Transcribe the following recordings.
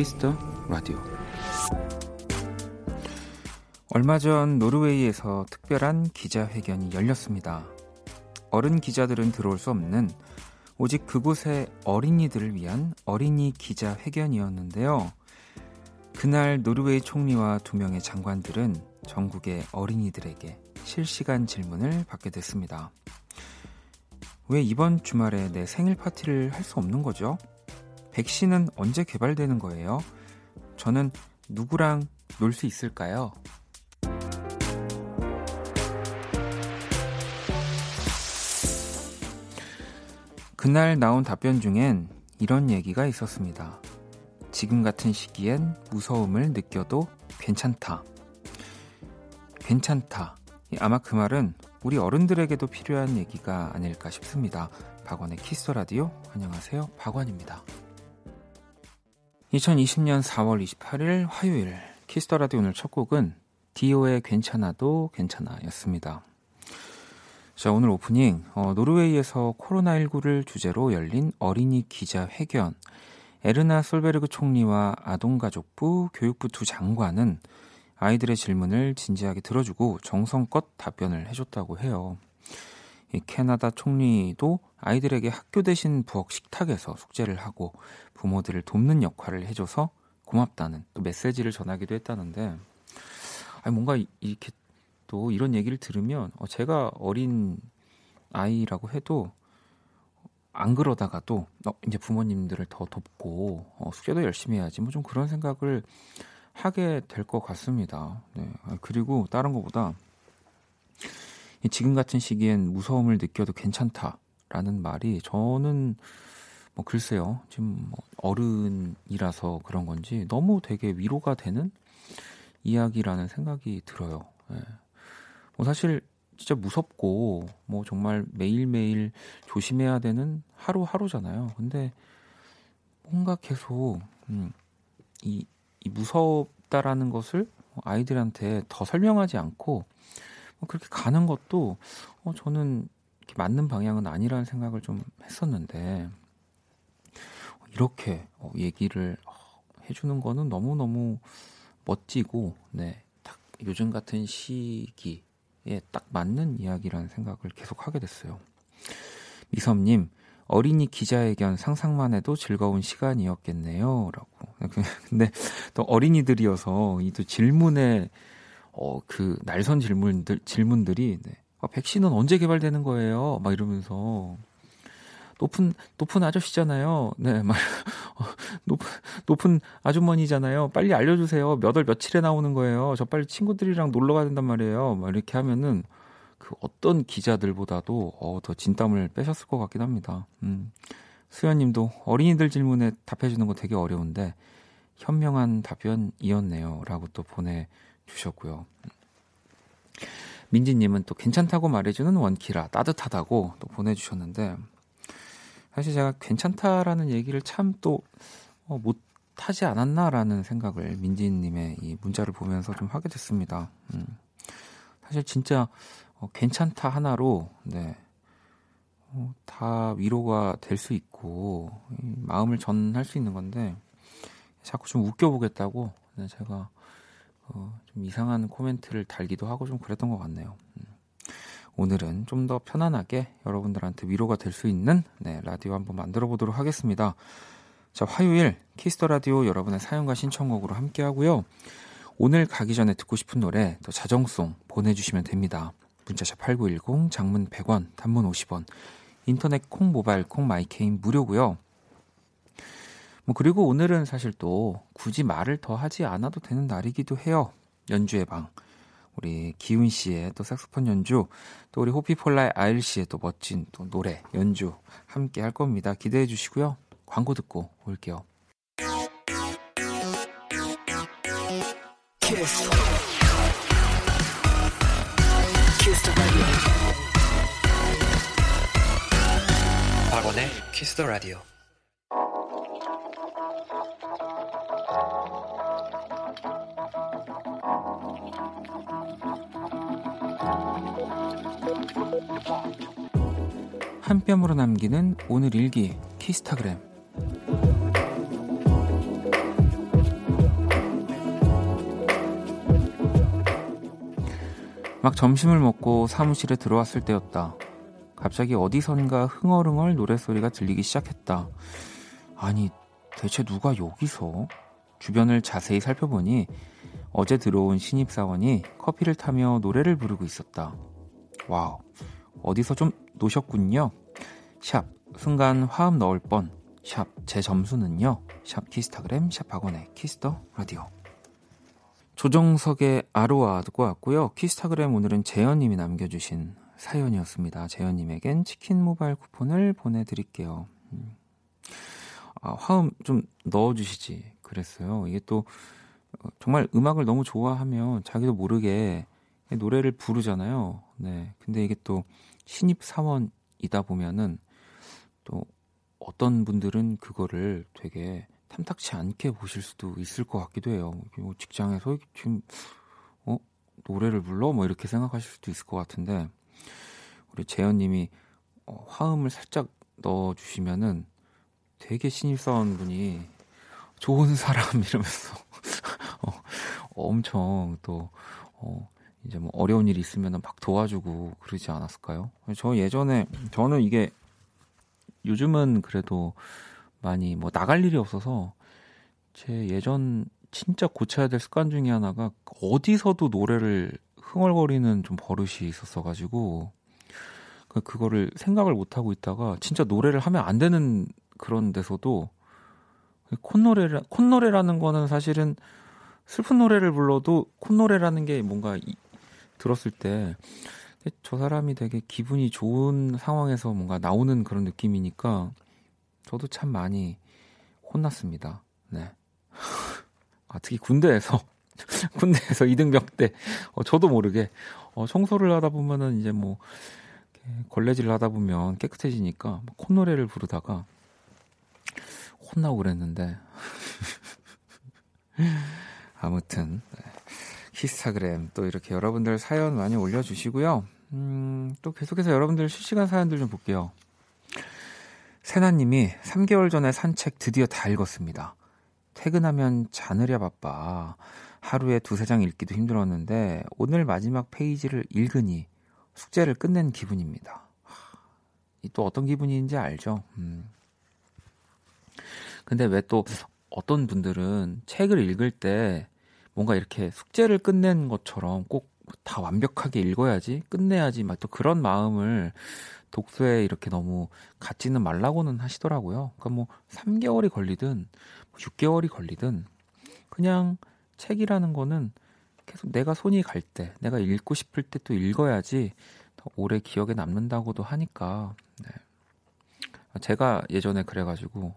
Kiss the Radio 얼마 전 노르웨이에서 특별한 기자회견이 열렸습니다. 어른 기자들은 들어올 수 없는 오직 그곳의 어린이들을 위한 어린이 기자회견이었는데요. 그날 노르웨이 총리와 두 명의 장관들은 전국의 어린이들에게 실시간 질문을 받게 됐습니다. 왜 이번 주말에 내 생일 파티를 할 수 없는 거죠? 백신은 언제 개발되는 거예요? 저는 누구랑 놀 수 있을까요? 그날 나온 답변 중엔 이런 얘기가 있었습니다. 지금 같은 시기엔 무서움을 느껴도 괜찮다. 괜찮다. 아마 그 말은 우리 어른들에게도 필요한 얘기가 아닐까 싶습니다. 박원의 Kiss the Radio. 안녕하세요. 박원입니다. 2020년 4월 28일 화요일 Kiss the Radio 오늘 첫 곡은 디오의 괜찮아도 괜찮아였습니다. 자, 오늘 오프닝 어, 노르웨이에서 코로나19를 주제로 열린 어린이 기자 회견 에르나 솔베르그 총리와 아동가족부 교육부 두 장관은 아이들의 질문을 진지하게 들어주고 정성껏 답변을 해줬다고 해요. 이 캐나다 총리도 아이들에게 학교 대신 부엌 식탁에서 숙제를 하고 부모들을 돕는 역할을 해줘서 고맙다는 또 메시지를 전하기도 했다는데 아니 뭔가 이렇게 또 이런 얘기를 들으면 어 제가 어린 아이라고 해도 안 그러다가도 어 이제 부모님들을 더 돕고 어 숙제도 열심히 해야지 뭐 좀 그런 생각을 하게 될 것 같습니다. 네. 그리고 다른 것보다 지금 같은 시기엔 무서움을 느껴도 괜찮다라는 말이 저는 뭐 글쎄요 지금 뭐 어른이라서 그런 건지 너무 되게 위로가 되는 이야기라는 생각이 들어요. 네. 뭐 사실 진짜 무섭고 뭐 정말 매일매일 조심해야 되는 하루하루잖아요. 근데 뭔가 계속 음, 이, 이 무섭다라는 것을 아이들한테 더 설명하지 않고 뭐 그렇게 가는 것도 어, 저는 맞는 방향은 아니라는 생각을 좀 했었는데 이렇게 어, 얘기를 어, 해주는 거는 너무 너무 멋지고 네, 딱 요즘 같은 시기에 딱 맞는 이야기라는 생각을 계속 하게 됐어요. 미섭님 어린이 기자회견 상상만 해도 즐거운 시간이었겠네요. 라고. 근데 또 어린이들이어서 이 또 질문에 어, 그 날선 질문들, 질문들이, 네. 아, 백신은 언제 개발되는 거예요? 막 이러면서. 높은, 높은 아저씨잖아요. 네, 막, 어, 높은, 높은 아주머니잖아요. 빨리 알려주세요. 몇 월 며칠에 나오는 거예요. 저 빨리 친구들이랑 놀러 가야 된단 말이에요. 막 이렇게 하면은, 그 어떤 기자들보다도, 어, 더 진땀을 빼셨을 것 같긴 합니다. 음. 수현님도 어린이들 질문에 답해주는 거 되게 어려운데, 현명한 답변이었네요. 라고 또 보내, 주셨고요. 민지님은 또 괜찮다고 말해주는 원키라 따뜻하다고 또 보내주셨는데 사실 제가 괜찮다라는 얘기를 참또 어, 못하지 않았나라는 생각을 민지님의 이 문자를 보면서 좀 하게 됐습니다. 음. 사실 진짜 어, 괜찮다 하나로 네, 어, 다 위로가 될 수 있고 마음을 전할 수 있는 건데 자꾸 좀 웃겨보겠다고 네, 제가 어, 좀 이상한 코멘트를 달기도 하고 좀 그랬던 것 같네요. 음. 오늘은 좀 더 편안하게 여러분들한테 위로가 될 수 있는 네, 라디오 한번 만들어 보도록 하겠습니다. 자, 화요일 Kiss the Radio 여러분의 사연과 신청곡으로 함께 하고요. 오늘 가기 전에 듣고 싶은 노래 더 자정송 보내주시면 됩니다. 문자 샵 8910, 장문 100원, 단문 50원, 인터넷 콩, 모바일 콩, 마이케이는 무료고요. 뭐 그리고 오늘은 사실 또 굳이 말을 더 하지 않아도 되는 날이기도 해요. 연주의 방. 우리 기훈 씨의 또 색소폰 연주, 또 우리 호피폴라의 아일 씨의 또 멋진 또 노래 연주 함께 할 겁니다. 기대해 주시고요. 광고 듣고 올게요. 박원의 키스 더 라디오. 한 뼘으로 남기는 오늘 일기 키스타그램 막 점심을 먹고 사무실에 들어왔을 때였다. 갑자기 어디선가 흥얼흥얼 노래소리가 들리기 시작했다. 아니, 대체 누가 여기서? 주변을 자세히 살펴보니 어제 들어온 신입사원이 커피를 타며 노래를 부르고 있었다. Wow, 어디서 좀 노셨군요. 샵, 순간 화음 넣을 뻔. 샵, 제 점수는요. 샵 키스타그램, 샵 박원의 Kiss the Radio. 조정석의 아로하 듣고 왔고요. 키스타그램 오늘은 재현님이 남겨주신 사연이었습니다. 재현님에겐 치킨 모바일 쿠폰을 보내드릴게요. 음. 아, 화음 좀 넣어주시지. 그랬어요. 이게 또 어, 정말 음악을 너무 좋아하면 자기도 모르게 노래를 부르잖아요. 네. 근데 이게 또 신입 사원이다 보면은 또 어떤 분들은 그거를 되게 탐탁치 않게 보실 수도 있을 것 같기도 해요. 뭐 직장에서 지금 어 노래를 불러 뭐 이렇게 생각하실 수도 있을 것 같은데 우리 재현님이 어, 화음을 살짝 넣어주시면은 되게 신입사원분이 좋은 사람 이러면서 어, 엄청 또 어, 이제 뭐 어려운 일이 있으면 막 도와주고 그러지 않았을까요? 저 예전에 저는 이게 요즘은 그래도 많이 뭐 나갈 일이 없어서 제 예전 진짜 고쳐야 될 습관 중에 하나가 어디서도 노래를 흥얼거리는 좀 버릇이 있었어가지고 그 그거를 생각을 못 하고 있다가 진짜 노래를 하면 안 되는 그런 데서도 콧노래라 콧노래라는 거는 사실은 슬픈 노래를 불러도 콧노래라는 게 뭔가 이, 들었을 때 저 사람이 되게 기분이 좋은 상황에서 뭔가 나오는 그런 느낌이니까 저도 참 많이 혼났습니다. 네. 아, 특히 군대에서 군대에서 이등병 때 어, 저도 모르게 어, 청소를 하다 보면은 이제 뭐 걸레질을 하다 보면 깨끗해지니까 콧노래를 부르다가 혼나고 그랬는데 아무튼 네. 히스타그램 또 이렇게 여러분들 사연 많이 올려주시고요. 음, 또 계속해서 여러분들 실시간 사연들 좀 볼게요. 세나님이 3개월 전에 산책 드디어 다 읽었습니다. 퇴근하면 자느랴 바빠. 하루에 두세 장 읽기도 힘들었는데 오늘 마지막 페이지를 읽으니 숙제를 끝낸 기분입니다. 또 어떤 기분인지 알죠? 음. 근데 왜 또 어떤 분들은 책을 읽을 때 뭔가 이렇게 숙제를 끝낸 것처럼 꼭 다 완벽하게 읽어야지, 끝내야지, 막 또 그런 마음을 독서에 이렇게 너무 갖지는 말라고는 하시더라고요. 그러니까 뭐 3개월이 걸리든 6개월이 뭐 걸리든 그냥 책이라는 거는 계속 내가 손이 갈 때, 내가 읽고 싶을 때 또 읽어야지 더 오래 기억에 남는다고도 하니까. 네. 제가 예전에 그래가지고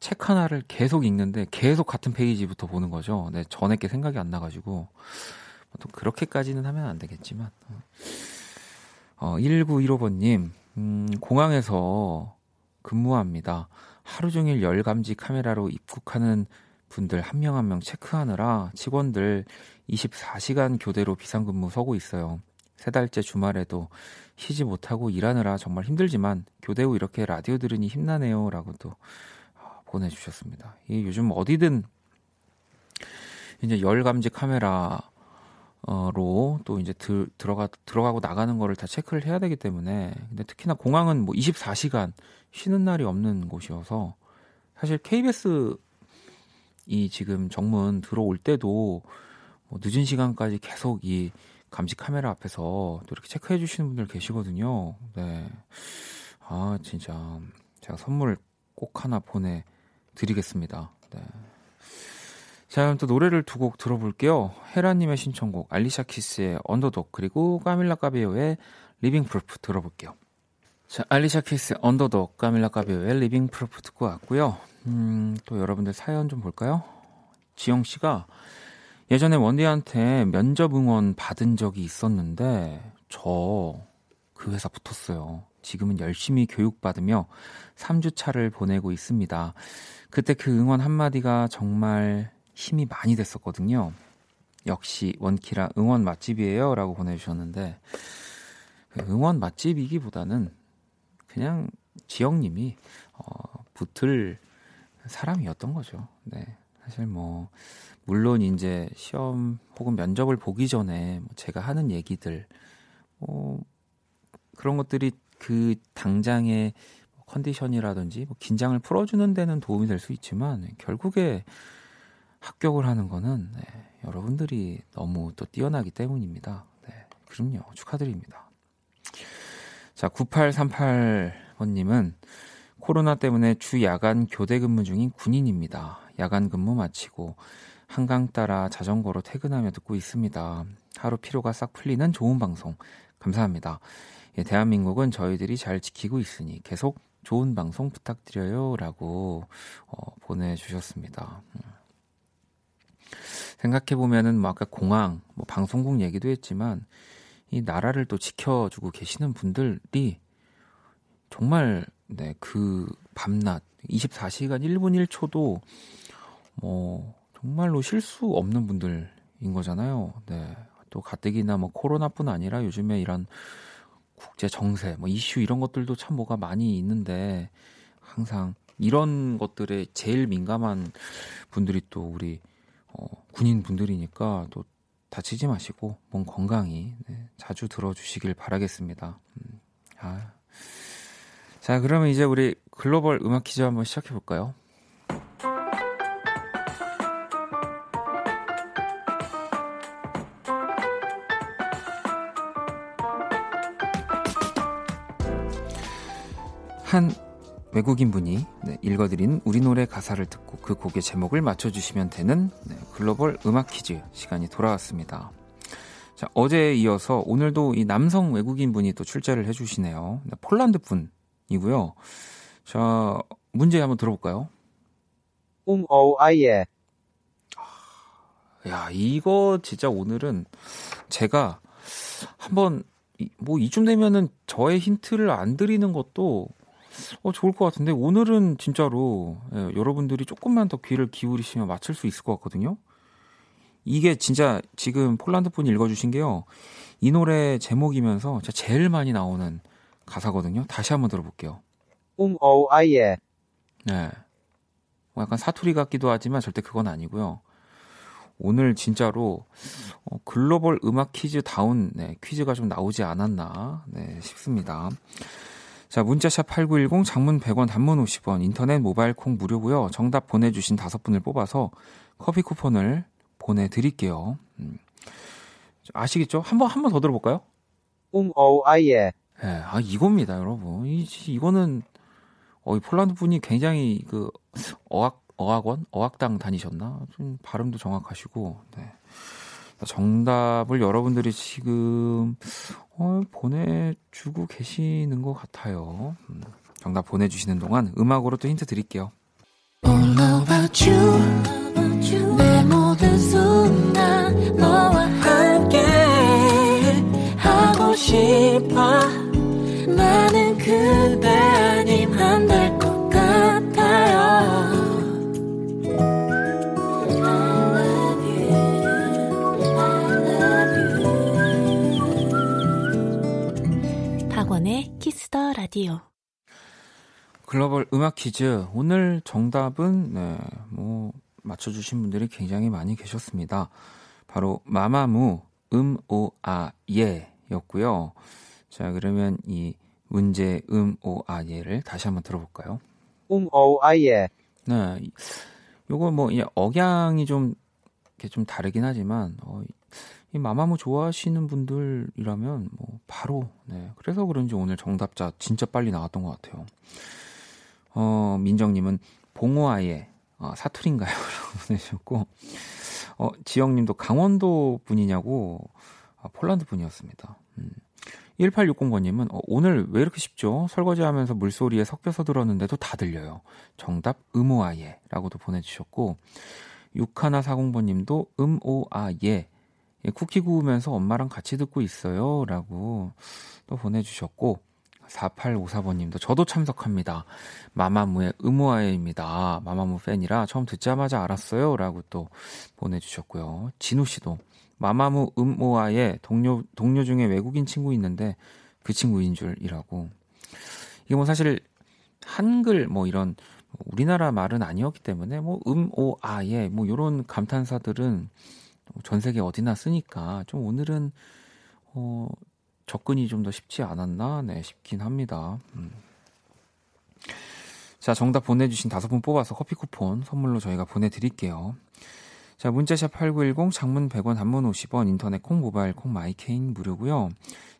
책 하나를 계속 읽는데 계속 같은 페이지부터 보는 거죠. 네, 전에 게 생각이 안 나가지고 또 그렇게까지는 하면 안 되겠지만 어, 1915번님 음, 공항에서 근무합니다. 하루 종일 열감지 카메라로 입국하는 분들 한명 한명 체크하느라 직원들 24시간 교대로 비상근무 서고 있어요. 세 달째 주말에도 쉬지 못하고 일하느라 정말 힘들지만 교대 후 이렇게 라디오 들으니 힘나네요. 라고 또 보내주셨습니다. 이 요즘 어디든 이제 열 감지 카메라로 또 이제 들, 들어가 들어가고 나가는 거를 다 체크를 해야 되기 때문에 근데 특히나 공항은 뭐 24시간 쉬는 날이 없는 곳이어서 사실 KBS 이 지금 정문 들어올 때도 뭐 늦은 시간까지 계속 이 감지 카메라 앞에서 또 이렇게 체크해 주시는 분들 계시거든요. 네. 아, 진짜 제가 선물 꼭 하나 보내 드리겠습니다. 네. 자, 그럼 또 노래를 두 곡 들어볼게요. 헤라님의 신청곡, Alicia Keys의 Underdog, 그리고 Camila Cabello의 Living Proof 들어볼게요. 자, Alicia Keys의 Underdog, Camila Cabello의 Living Proof 듣고 왔고요. 음, 또 여러분들 사연 좀 볼까요? 지영 씨가 예전에 원디한테 면접 응원 받은 적이 있었는데, 저 그 회사 붙었어요. 지금은 열심히 교육받으며 3주 차를 보내고 있습니다. 그때 그 응원 한마디가 정말 힘이 많이 됐었거든요. 역시 원키라 응원 맛집이에요. 라고 보내주셨는데, 그 응원 맛집이기보다는 그냥 지영님이 어, 붙을 사람이었던 거죠. 네. 사실 뭐 물론 이제 시험 혹은 면접을 보기 전에 뭐 제가 하는 얘기들 뭐 그런 것들이 그 당장의 컨디션이라든지 뭐 긴장을 풀어주는 데는 도움이 될 수 있지만 결국에 합격을 하는 거는 네, 여러분들이 너무 또 뛰어나기 때문입니다. 네, 그럼요. 축하드립니다. 자, 9838번님은 코로나 때문에 주 야간 교대 근무 중인 군인입니다. 야간 근무 마치고 한강 따라 자전거로 퇴근하며 듣고 있습니다. 하루 피로가 싹 풀리는 좋은 방송 감사합니다. 예, 대한민국은 저희들이 잘 지키고 있으니 계속 좋은 방송 부탁드려요 라고 어, 보내주셨습니다. 음. 생각해 보면은 뭐 아까 공항, 뭐 방송국 얘기도 했지만 이 나라를 또 지켜주고 계시는 분들이 정말 네, 그 밤낮 24시간 1분 1초도 뭐 정말로 쉴수 없는 분들인 거잖아요. 네. 또 가뜩이나 뭐 코로나뿐 아니라 요즘에 이런 국제 정세, 뭐 이슈 이런 것들도 참 뭐가 많이 있는데 항상 이런 것들에 제일 민감한 분들이 또 우리 어, 군인 분들이니까 또 다치지 마시고 몸 건강히 네, 자주 들어주시길 바라겠습니다. 음, 아. 자, 그러면 이제 우리 글로벌 음악 퀴즈 한번 시작해 볼까요? 한 외국인 분이 네, 읽어드린 우리 노래 가사를 듣고 그 곡의 제목을 맞춰주시면 되는 네, 글로벌 음악 퀴즈 시간이 돌아왔습니다. 자, 어제에 이어서 오늘도 이 남성 외국인 분이 또 출제를 해주시네요. 네, 폴란드 분이고요. 자, 문제 한번 들어볼까요? 웅, 오, 아예. 야, 이거 진짜 오늘은 제가 한번 뭐 이쯤 되면은 저의 힌트를 안 드리는 것도 어, 좋을 것 같은데 오늘은 진짜로 예, 여러분들이 조금만 더 귀를 기울이시면 맞출 수 있을 것 같거든요. 이게 진짜 지금 폴란드 분이 읽어주신 게요. 이 노래 제목이면서 제일 많이 나오는 가사거든요. 다시 한번 들어볼게요. 웅오 아예. 네. 뭐 약간 사투리 같기도 하지만 절대 그건 아니고요. 오늘 진짜로 어, 글로벌 음악 퀴즈 다운 네, 퀴즈가 좀 나오지 않았나 네, 싶습니다. 자, 문자샵 8910 장문 100원 단문 50원 인터넷 모바일 콩 무료고요. 정답 보내 주신 다섯 분을 뽑아서 커피 쿠폰을 보내 드릴게요. 음. 아시겠죠? 한번 한 번 더 들어 볼까요? 웅오 아예. 네, 아 이겁니다, 여러분. 이 이거는 어, 이 폴란드 분이 굉장히 그 어학 어학원 어학당 다니셨나? 좀 발음도 정확하시고. 네. 정답을 여러분들이 지금 어, 보내주고 계시는 것 같아요. 음, 정답 보내주시는 동안 음악으로 또 힌트 드릴게요. 싶어 나는 그대 Kiss the Radio 글로벌 음악 퀴즈 오늘 정답은 네, 뭐 맞춰주신 분들이 굉장히 많이 계셨습니다. 바로 마마무 음 오 아 예 였고요. 자 그러면 이 문제 음 오 아 예를 다시 한번 들어볼까요? 음 오 아 예. 네, 요거 뭐 억양이 좀 이렇게 좀 다르긴 하지만 어, 이 마마무 좋아하시는 분들이라면 뭐 바로 네 그래서 그런지 오늘 정답자 진짜 빨리 나왔던 것 같아요. 어 민정님은 봉호아예 어, 사투리인가요? 라고 보내주셨고 어 지영님도 강원도 분이냐고 아, 폴란드 분이었습니다. 음. 1860번님은 어, 오늘 왜 이렇게 쉽죠? 설거지하면서 물소리에 섞여서 들었는데도 다 들려요. 정답 음오아예라고도 보내주셨고 6140번님도 음오아예 예, 쿠키 구우면서 엄마랑 같이 듣고 있어요. 라고 또 보내주셨고, 4854번님도 저도 참석합니다. 마마무의 의무화입니다. 마마무 팬이라 처음 듣자마자 알았어요. 라고 또 보내주셨고요. 진우 씨도 마마무 음모아의 동료, 동료 중에 외국인 친구 있는데 그 친구인 줄이라고. 이게 뭐 사실 한글 뭐 이런 우리나라 말은 아니었기 때문에 뭐 음, 오, 아, 예, 뭐 요런 감탄사들은 전 세계 어디나 쓰니까 좀 오늘은 어, 접근이 좀 더 쉽지 않았나, 네, 싶긴 합니다. 음. 자, 정답 보내주신 다섯 분 뽑아서 커피 쿠폰 선물로 저희가 보내드릴게요. 자, 문자 샵 8910, 장문 100원, 단문 50원, 인터넷 콩, 모바일 콩, 마이케이는 무료고요.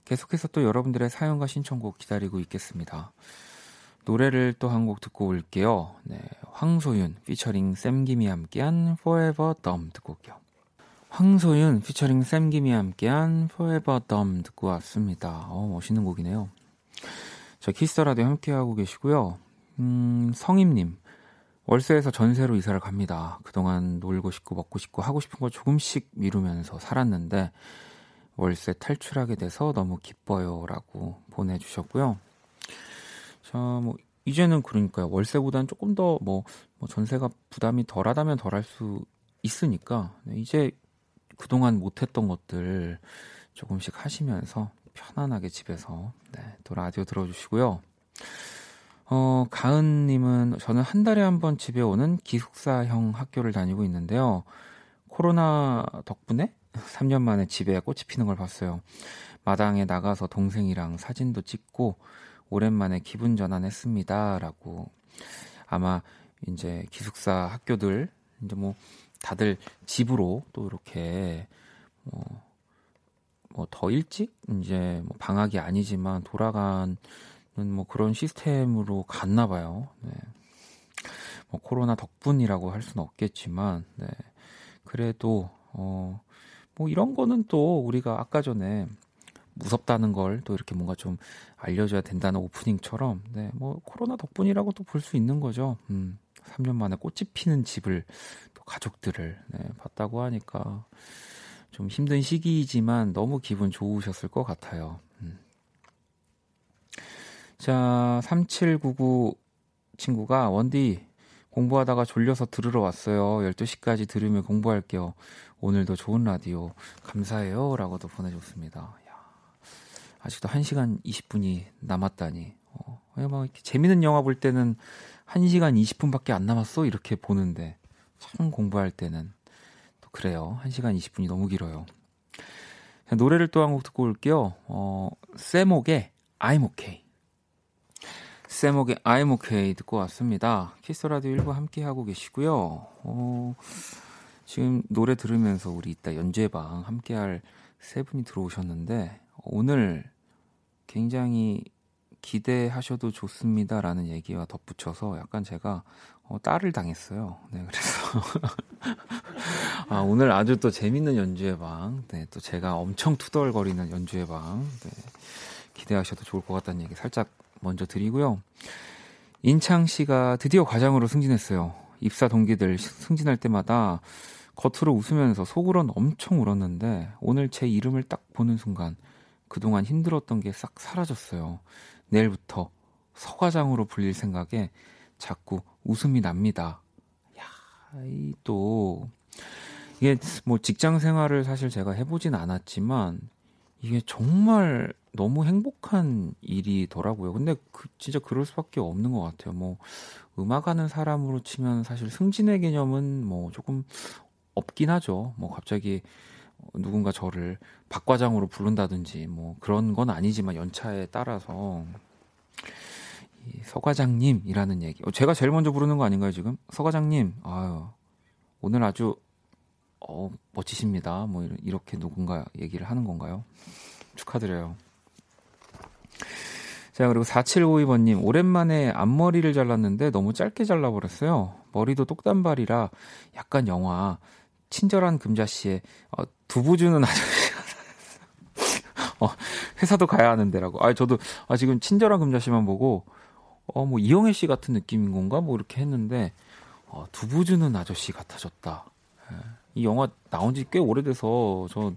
계속해서 또 여러분들의 사연과 신청곡 기다리고 있겠습니다. 노래를 또 한 곡 듣고 올게요. 네, 황소윤 피처링 샘김이 함께한 Forever Dumb 듣고 올게요. 황소윤 피처링 샘김이 함께한 Forever Dumb 듣고 왔습니다. 어, 멋있는 곡이네요. 자, 키스터라디오 함께하고 계시고요. 음, 성임님. 월세에서 전세로 이사를 갑니다. 그동안 놀고 싶고 먹고 싶고 하고 싶은 걸 조금씩 미루면서 살았는데 월세 탈출하게 돼서 너무 기뻐요. 라고 보내주셨고요. 자, 뭐, 이제는 그러니까요. 월세보다는 조금 더 뭐, 뭐 전세가 부담이 덜하다면 덜할 수 있으니까 네, 이제 그동안 못했던 것들 조금씩 하시면서 편안하게 집에서 네, 또 라디오 들어주시고요. 어, 가은님은 저는 한 달에 한 번 집에 오는 기숙사형 학교를 다니고 있는데요. 코로나 덕분에 3년 만에 집에 꽃이 피는 걸 봤어요. 마당에 나가서 동생이랑 사진도 찍고 오랜만에 기분 전환했습니다. 라고 아마 이제 기숙사 학교들 이제 뭐 다들 집으로 또 이렇게 뭐뭐더 일찍 이제 뭐 방학이 아니지만 돌아가는 뭐 그런 시스템으로 갔나 봐요. 네. 뭐 코로나 덕분이라고 할 수는 없겠지만 네. 그래도 어 뭐 이런 거는 또 우리가 아까 전에 무섭다는 걸 또 이렇게 뭔가 좀 알려줘야 된다는 오프닝처럼 네, 뭐 코로나 덕분이라고 또 볼 수 있는 거죠. 음, 3년 만에 꽃이 피는 집을 또 가족들을 네, 봤다고 하니까 좀 힘든 시기이지만 너무 기분 좋으셨을 것 같아요. 음. 자, 3799 친구가 원디 공부하다가 졸려서 들으러 왔어요. 12시까지 들으면 공부할게요. 오늘도 좋은 라디오 감사해요. 라고도 보내줬습니다. 아직도 1시간 20분이 남았다니. 어, 막 이렇게 재밌는 영화 볼 때는 1시간 20분밖에 안 남았어? 이렇게 보는데 참 공부할 때는 또 그래요. 1시간 20분이 너무 길어요. 노래를 또 한 곡 듣고 올게요. 어, 세목의 I'm OK. 세목의 I'm OK 듣고 왔습니다. 키스라디오 1부 함께 하고 계시고요. 어, 지금 노래 들으면서 우리 이따 연주회방 함께 할 세 분이 들어오셨는데 오늘 굉장히 기대하셔도 좋습니다라는 얘기와 덧붙여서 약간 제가 어, 딸을 당했어요. 네, 그래서 아, 오늘 아주 또 재밌는 연주회 방, 네, 또 제가 엄청 투덜거리는 연주회 방, 네, 기대하셔도 좋을 것 같다는 얘기 살짝 먼저 드리고요. 인창 씨가 드디어 과장으로 승진했어요. 입사 동기들 승진할 때마다 겉으로 웃으면서 속으로는 엄청 울었는데 오늘 제 이름을 딱 보는 순간 그동안 힘들었던 게 싹 사라졌어요. 내일부터 서과장으로 불릴 생각에 자꾸 웃음이 납니다. 야, 이 또, 이게 뭐 직장 생활을 사실 제가 해보진 않았지만, 이게 정말 너무 행복한 일이더라고요. 근데 그, 진짜 그럴 수밖에 없는 것 같아요. 뭐, 음악하는 사람으로 치면 사실 승진의 개념은 뭐 조금 없긴 하죠. 뭐 갑자기 누군가 저를 박과장으로 부른다든지 뭐 그런 건 아니지만 연차에 따라서 이 서과장님이라는 얘기. 어, 제가 제일 먼저 부르는 거 아닌가요 지금? 서과장님, 아유 오늘 아주 어, 멋지십니다. 뭐 이렇게 누군가 얘기를 하는 건가요? 축하드려요. 자, 그리고 4752번 님, 오랜만에 앞머리를 잘랐는데 너무 짧게 잘라 버렸어요. 머리도 똑단발이라 약간 영화 친절한 금자 씨의 어, 두부 주는 아저씨가 어, 회사도 가야 하는데라고. 아, 저도 아, 지금 친절한 금자 씨만 보고 어, 뭐 이영애 씨 같은 느낌인 건가? 뭐 이렇게 했는데 어, 두부 주는 아저씨 같아졌다. 예. 이 영화 나온 지 꽤 오래돼서 저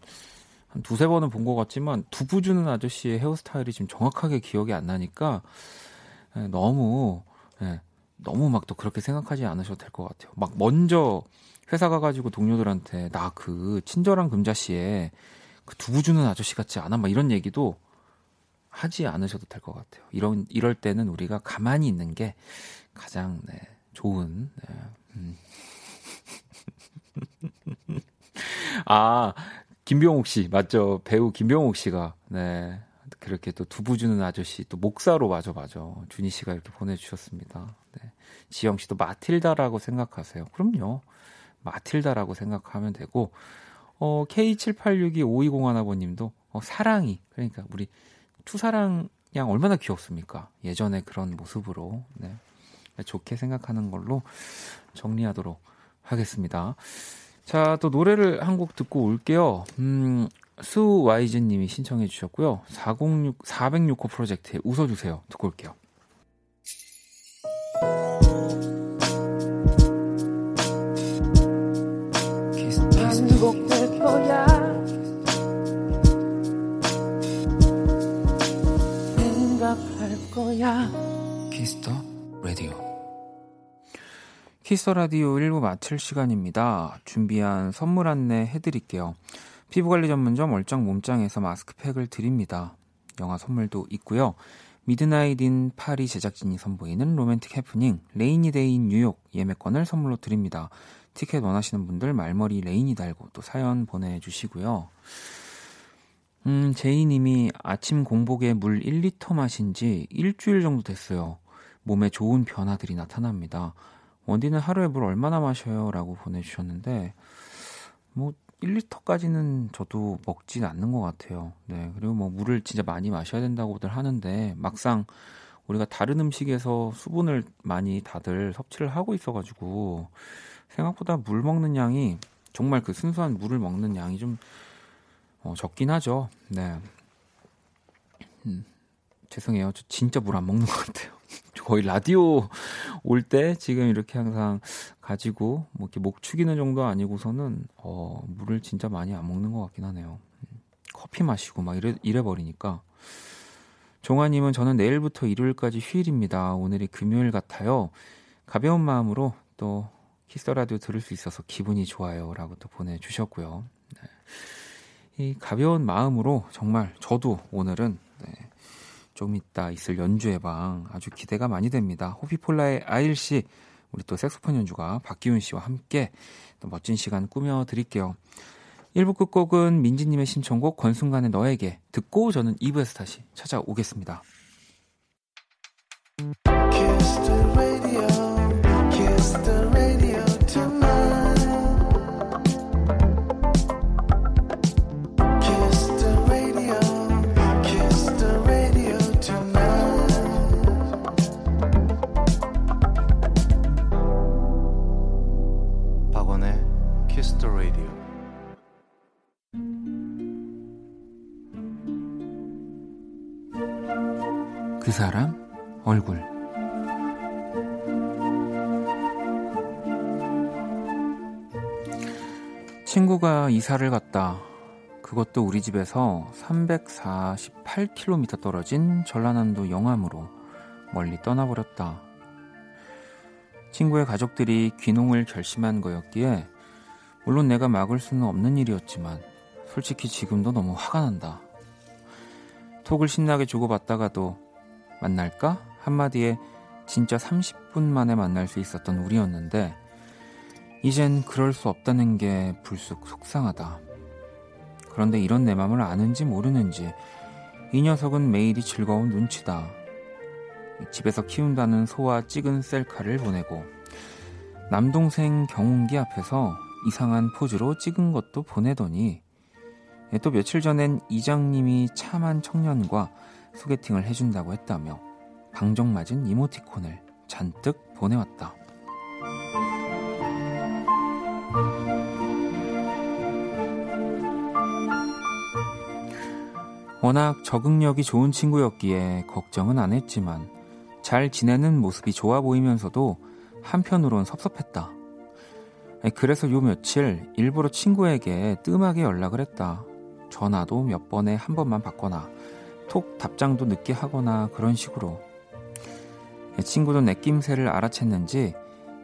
한 두세 번은 본 것 같지만 두부 주는 아저씨의 헤어스타일이 지금 정확하게 기억이 안 나니까 예, 너무 예, 너무 막 또 그렇게 생각하지 않으셔도 될 것 같아요. 막 먼저 회사 가가지고 동료들한테 나 그 친절한 금자씨에 그 두부 주는 아저씨 같지 않아? 막 이런 얘기도 하지 않으셔도 될 것 같아요. 이런 이럴 때는 우리가 가만히 있는 게 가장 네, 좋은. 네, 음. 아 김병옥 씨 맞죠? 배우 김병옥 씨가 네 그렇게 또 두부 주는 아저씨 또 목사로 맞아 맞아 준희 씨가 이렇게 보내주셨습니다. 네. 지영 씨도 마틸다라고 생각하세요. 그럼요. 마틸다라고 생각하면 되고 어, K78625201아버님도 어, 사랑이 그러니까 우리 투사랑 양 얼마나 귀엽습니까? 예전에 그런 모습으로 네. 좋게 생각하는 걸로 정리하도록 하겠습니다. 자, 또 노래를 한 곡 듣고 올게요. 음, 수와이즈 님이 신청해 주셨고요. 406, 406호 프로젝트에 웃어주세요. 듣고 올게요. 거야. 생각할 거야. Kiss the Radio. Kiss the Radio 1부 마칠 시간입니다. 준비한 선물 안내 해드릴게요. 피부관리 전문점 얼짱 몸짱에서 마스크팩을 드립니다. 영화 선물도 있고요. Midnight in Paris 제작진이 선보이는 로맨틱 해프닝 Rainy Day in New York 예매권을 선물로 드립니다. 티켓 원하시는 분들 말머리 Rainy 달고 또 사연 보내주시고요. 음, 제이님이 아침 공복에 물 1리터 마신 지 일주일 정도 됐어요. 몸에 좋은 변화들이 나타납니다. 원디는 하루에 물 얼마나 마셔요? 라고 보내주셨는데, 뭐, 1리터까지는 저도 먹진 않는 것 같아요. 네. 그리고 뭐 물을 진짜 많이 마셔야 된다고들 하는데 막상 우리가 다른 음식에서 수분을 많이 다들 섭취를 하고 있어가지고 생각보다 물 먹는 양이 정말 그 순수한 물을 먹는 양이 좀 어, 적긴 하죠. 네. 음, 죄송해요. 저 진짜 물 안 먹는 것 같아요. 거의 라디오 올 때 지금 이렇게 항상 가지고 뭐 이렇게 목 축이는 정도 아니고서는 어, 물을 진짜 많이 안 먹는 것 같긴 하네요. 음, 커피 마시고 막 이래, 이래 버리니까. 종아님은 저는 내일부터 일요일까지 휴일입니다. 오늘이 금요일 같아요. 가벼운 마음으로 또 키스 라디오 들을 수 있어서 기분이 좋아요라고 또 보내주셨고요. 네. 이 가벼운 마음으로 정말 저도 오늘은 네, 좀 이따 있을 연주의 방 아주 기대가 많이 됩니다. 호피폴라의 아일 씨, 우리 또 색소폰 연주가 박기훈 씨와 함께 또 멋진 시간 꾸며 드릴게요. 1부 끝곡은 민지님의 신청곡 권순간의 너에게 듣고 저는 2부에서 다시 찾아오겠습니다. 그 사람 얼굴 친구가 이사를 갔다. 그것도 우리 집에서 348km 떨어진 전라남도 영암으로 멀리 떠나버렸다. 친구의 가족들이 귀농을 결심한 거였기에 물론 내가 막을 수는 없는 일이었지만 솔직히 지금도 너무 화가 난다. 톡을 신나게 주고받다가도 만날까? 한마디에 진짜 30분 만에 만날 수 있었던 우리였는데, 이젠 그럴 수 없다는 게 불쑥 속상하다. 그런데 이런 내 맘을 아는지 모르는지, 이 녀석은 매일이 즐거운 눈치다. 집에서 키운다는 소와 찍은 셀카를 보내고, 남동생 경운기 앞에서 이상한 포즈로 찍은 것도 보내더니, 또 며칠 전엔 이장님이 참한 청년과 소개팅을 해준다고 했다며 방정맞은 이모티콘을 잔뜩 보내왔다. 워낙 적응력이 좋은 친구였기에 걱정은 안 했지만 잘 지내는 모습이 좋아 보이면서도 한편으론 섭섭했다. 그래서 요 며칠 일부러 친구에게 뜸하게 연락을 했다. 전화도 몇 번에 한 번만 받거나 톡 답장도 늦게 하거나 그런 식으로. 친구도 내 낌새를 알아챘는지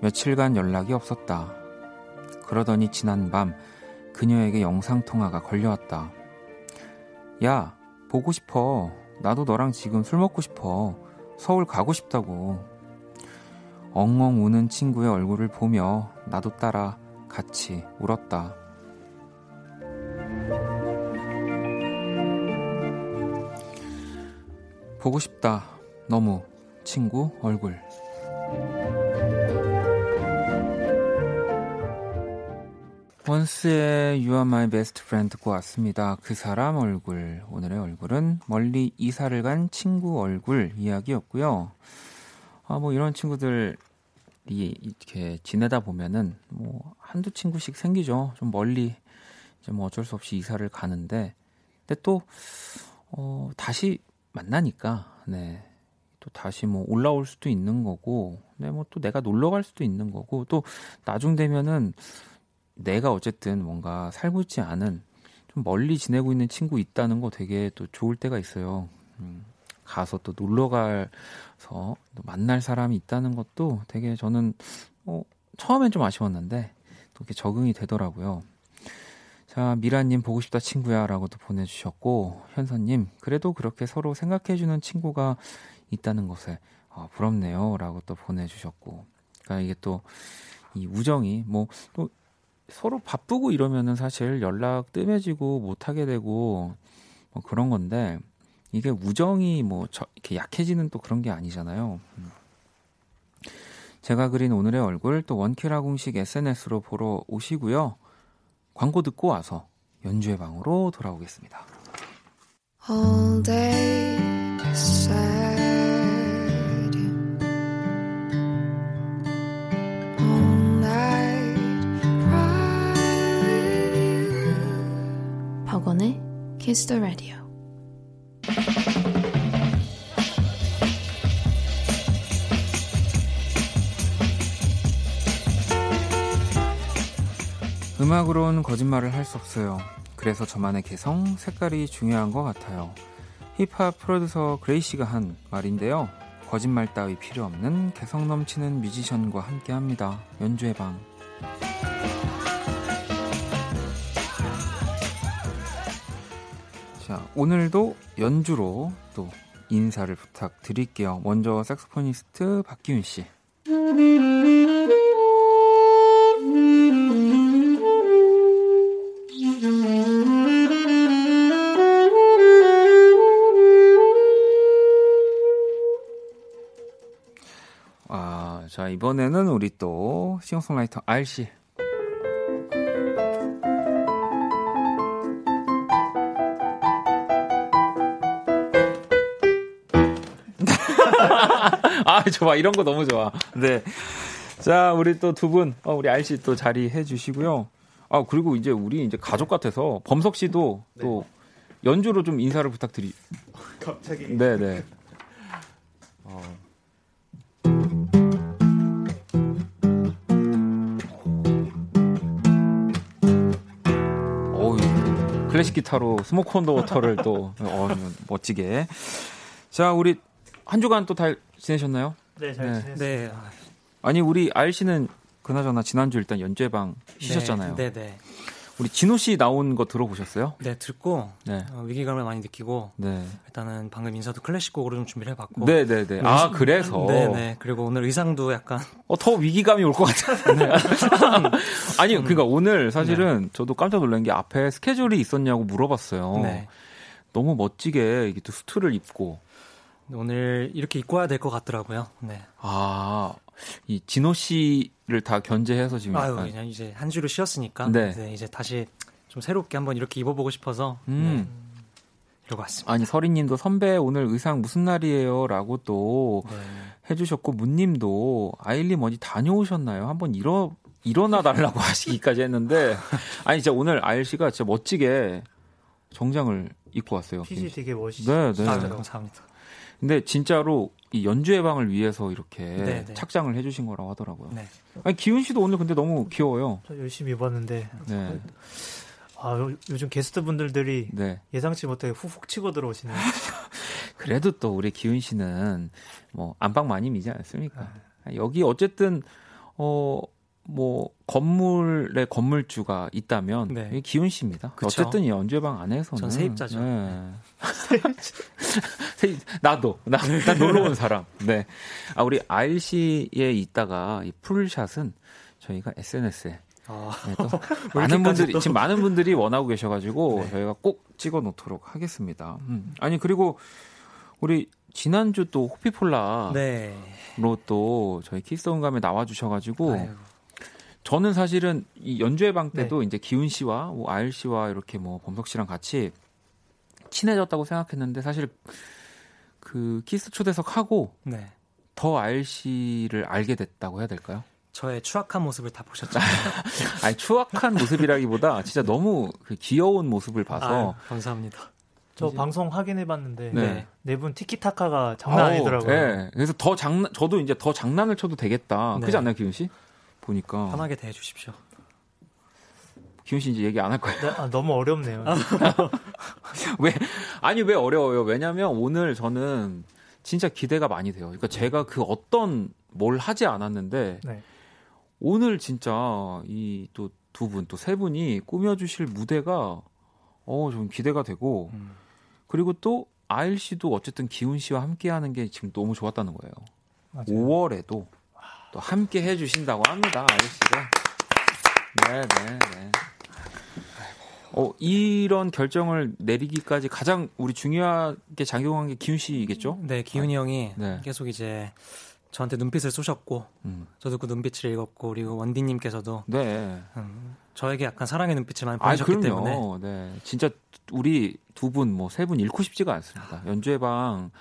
며칠간 연락이 없었다. 그러더니 지난 밤 그녀에게 영상통화가 걸려왔다. 야, 보고 싶어. 나도 너랑 지금 술 먹고 싶어. 서울 가고 싶다고. 엉엉 우는 친구의 얼굴을 보며 나도 따라 같이 울었다. 보고 싶다. 너무 친구 얼굴. 원스의 You Are My Best Friend 듣고 왔습니다. 그 사람 얼굴. 오늘의 얼굴은 멀리 이사를 간 친구 얼굴 이야기였고요. 아, 뭐 이런 친구들이 이렇게 지내다 보면은 뭐 한두 친구씩 생기죠. 좀 멀리 이제 뭐 어쩔 수 없이 이사를 가는데 근데 또 어, 다시 만나니까 네. 또 다시 뭐 올라올 수도 있는 거고, 네, 뭐 또 내가 놀러 갈 수도 있는 거고, 또 나중 되면은 내가 어쨌든 뭔가 살고 있지 않은 좀 멀리 지내고 있는 친구 있다는 거 되게 또 좋을 때가 있어요. 음, 가서 또 놀러 가서 또 만날 사람이 있다는 것도 되게 저는 어, 처음엔 좀 아쉬웠는데 또 이렇게 적응이 되더라고요. 자, 미라님 보고 싶다 친구야 라고 도 보내주셨고, 현서님, 그래도 그렇게 서로 생각해주는 친구가 있다는 것에 어, 부럽네요 라고 또 보내주셨고, 그러니까 이게 또 이 우정이 뭐 또 서로 바쁘고 이러면은 사실 연락 뜸해지고 못하게 되고 뭐 그런 건데, 이게 우정이 뭐 저, 이렇게 약해지는 또 그런 게 아니잖아요. 음. 제가 그린 오늘의 얼굴 또 원키라 공식 SNS로 보러 오시고요. 광고 듣고 와서 연주의 방으로 돌아오겠습니다. All day beside All night cry with you 박원의 Kiss the Radio 음악으로는 거짓말을 할 수 없어요. 그래서 저만의 개성, 색깔이 중요한 것 같아요. 힙합 프로듀서 그레이시가 한 말인데요. 거짓말 따위 필요 없는 개성 넘치는 뮤지션과 함께 합니다. 연주의 방. 자, 오늘도 연주로 또 인사를 부탁드릴게요. 먼저 색소포니스트 박기훈 씨. 자, 이번에는 우리 또 싱어송라이터 알씨. 아, 좋아. 이런 거 너무 좋아. 네. 자, 우리 또 두 분, 어, 우리 아일 씨 또 자리 해 주시고요. 아, 그리고 이제 우리 이제 가족 같아서 범석 씨도 네. 또 연주로 좀 인사를 부탁드리. 갑자기. 네, 네. 어. 클래식 기타로 Smoke on the Water를 또 어, 멋지게. 자, 우리 한 주간 또 잘 지내셨나요? 네, 잘 네. 지냈습니다. 네. 아니, 우리 알 씨는 그나저나 지난주 일단 연재방 쉬셨잖아요. 네, 네. 네. 우리 진호 씨 나온 거 들어보셨어요? 네, 듣고 네. 어, 위기감을 많이 느끼고 네. 일단은 방금 인사도 클래식 곡으로 좀 준비를 해봤고. 네, 네, 네. 아 그래서. 네, 네. 그리고 오늘 의상도 약간 어, 더 위기감이 올 것 같아요. 네. 아니, 그러니까 오늘 사실은 네. 저도 깜짝 놀란 게 앞에 스케줄이 있었냐고 물어봤어요. 네. 너무 멋지게 이게 또 수트를 입고 오늘 이렇게 입고 와야 될 것 같더라고요. 네. 아, 이 진호 씨를 다 견제해서 지금 아유, 그냥 이제 한 주를 쉬었으니까 네. 이제, 이제 다시 좀 새롭게 한번 이렇게 입어보고 싶어서 음. 네. 이러고 왔습니다. 아니 서리님도 선배 오늘 의상 무슨 날이에요?라고 또 네. 해주셨고 문님도 아일님 어디 다녀오셨나요? 한번 일어 일어나 달라고 하시기까지 했는데 아니 진짜 오늘 아일 씨가 진짜 멋지게 정장을 입고 왔어요. 핏이 되게 멋있어요. 네, 네. 아, 감사합니다. 근데 진짜로 이 연주 예방을 위해서 이렇게 네네. 네. 착장을 해주신 거라고 하더라고요. 네. 아니 기훈 씨도 오늘 근데 너무 귀여워요. 저 열심히 입었는데. 네. 아 요즘 게스트 분들들이 네. 예상치 못하게 훅훅 치고 들어오시네요. 그래도 또 우리 기훈 씨는 뭐 안방 마님이지 않습니까? 네. 여기 어쨌든 어 뭐 건물의 건물주가 있다면 네. 기훈 씨입니다. 그쵸? 어쨌든 이 연주방 안에서는 전 세입자죠. 네. 나도 나, 나 놀러 온 사람. 네. 아 우리 ILC에 있다가 이 풀샷은 저희가 SNS에 아, 네, 또 많은 분들이 또... 지금 많은 분들이 원하고 계셔가지고 네. 저희가 꼭 찍어 놓도록 하겠습니다. 음. 아니 그리고 우리 지난주 또 호피폴라로 네. 또 저희 키스온감에 나와주셔가지고 아유. 저는 사실은 이 연주회 방 때도 네. 이제 기훈 씨와 뭐 아일 씨와 이렇게 뭐 범석 씨랑 같이 친해졌다고 생각했는데 사실 그 키스 초대석 하고 네. 더 아일 씨를 알게 됐다고 해야 될까요? 저의 추악한 모습을 다 보셨죠? 아니 추악한 모습이라기보다 진짜 너무 그 귀여운 모습을 봐서 아유, 감사합니다. 저 방송 확인해봤는데 네. 네분 티키타카가 장난 아니더라고요. 네. 그래서 더 장난 저도 이제 더 장난을 쳐도 되겠다. 네. 그렇지 않나요, 기훈 씨? 보니까 편하게 대해 주십시오. 기훈 씨 이제 얘기 안 할 거예요. 네, 아, 너무 어렵네요. 왜 아니 왜 어려워요? 왜냐면 오늘 저는 진짜 기대가 많이 돼요. 그러니까 제가 그 어떤 뭘 하지 않았는데 네. 오늘 진짜 이 또 두 분 또 세 분이 꾸며주실 무대가 어 좀 기대가 되고 음. 그리고 또 아일 씨도 어쨌든 기훈 씨와 함께하는 게 지금 너무 좋았다는 거예요. 맞아요. 5월에도 또 함께 해주신다고 합니다, 아저씨가. 네, 네, 네. 어, 이런 결정을 내리기까지 가장 우리 중요하게 작용한 게 기훈 씨겠죠? 네, 기훈이 아, 형이 네. 계속 이제 저한테 눈빛을 쏘셨고, 음. 저도 그 눈빛을 읽었고, 그리고 원디님께서도 네. 음, 저에게 약간 사랑의 눈빛을 많이 보내셨기 아, 때문에. 네, 진짜 우리 두 분, 뭐 세 분 잃고 싶지가 않습니다. 연주회 방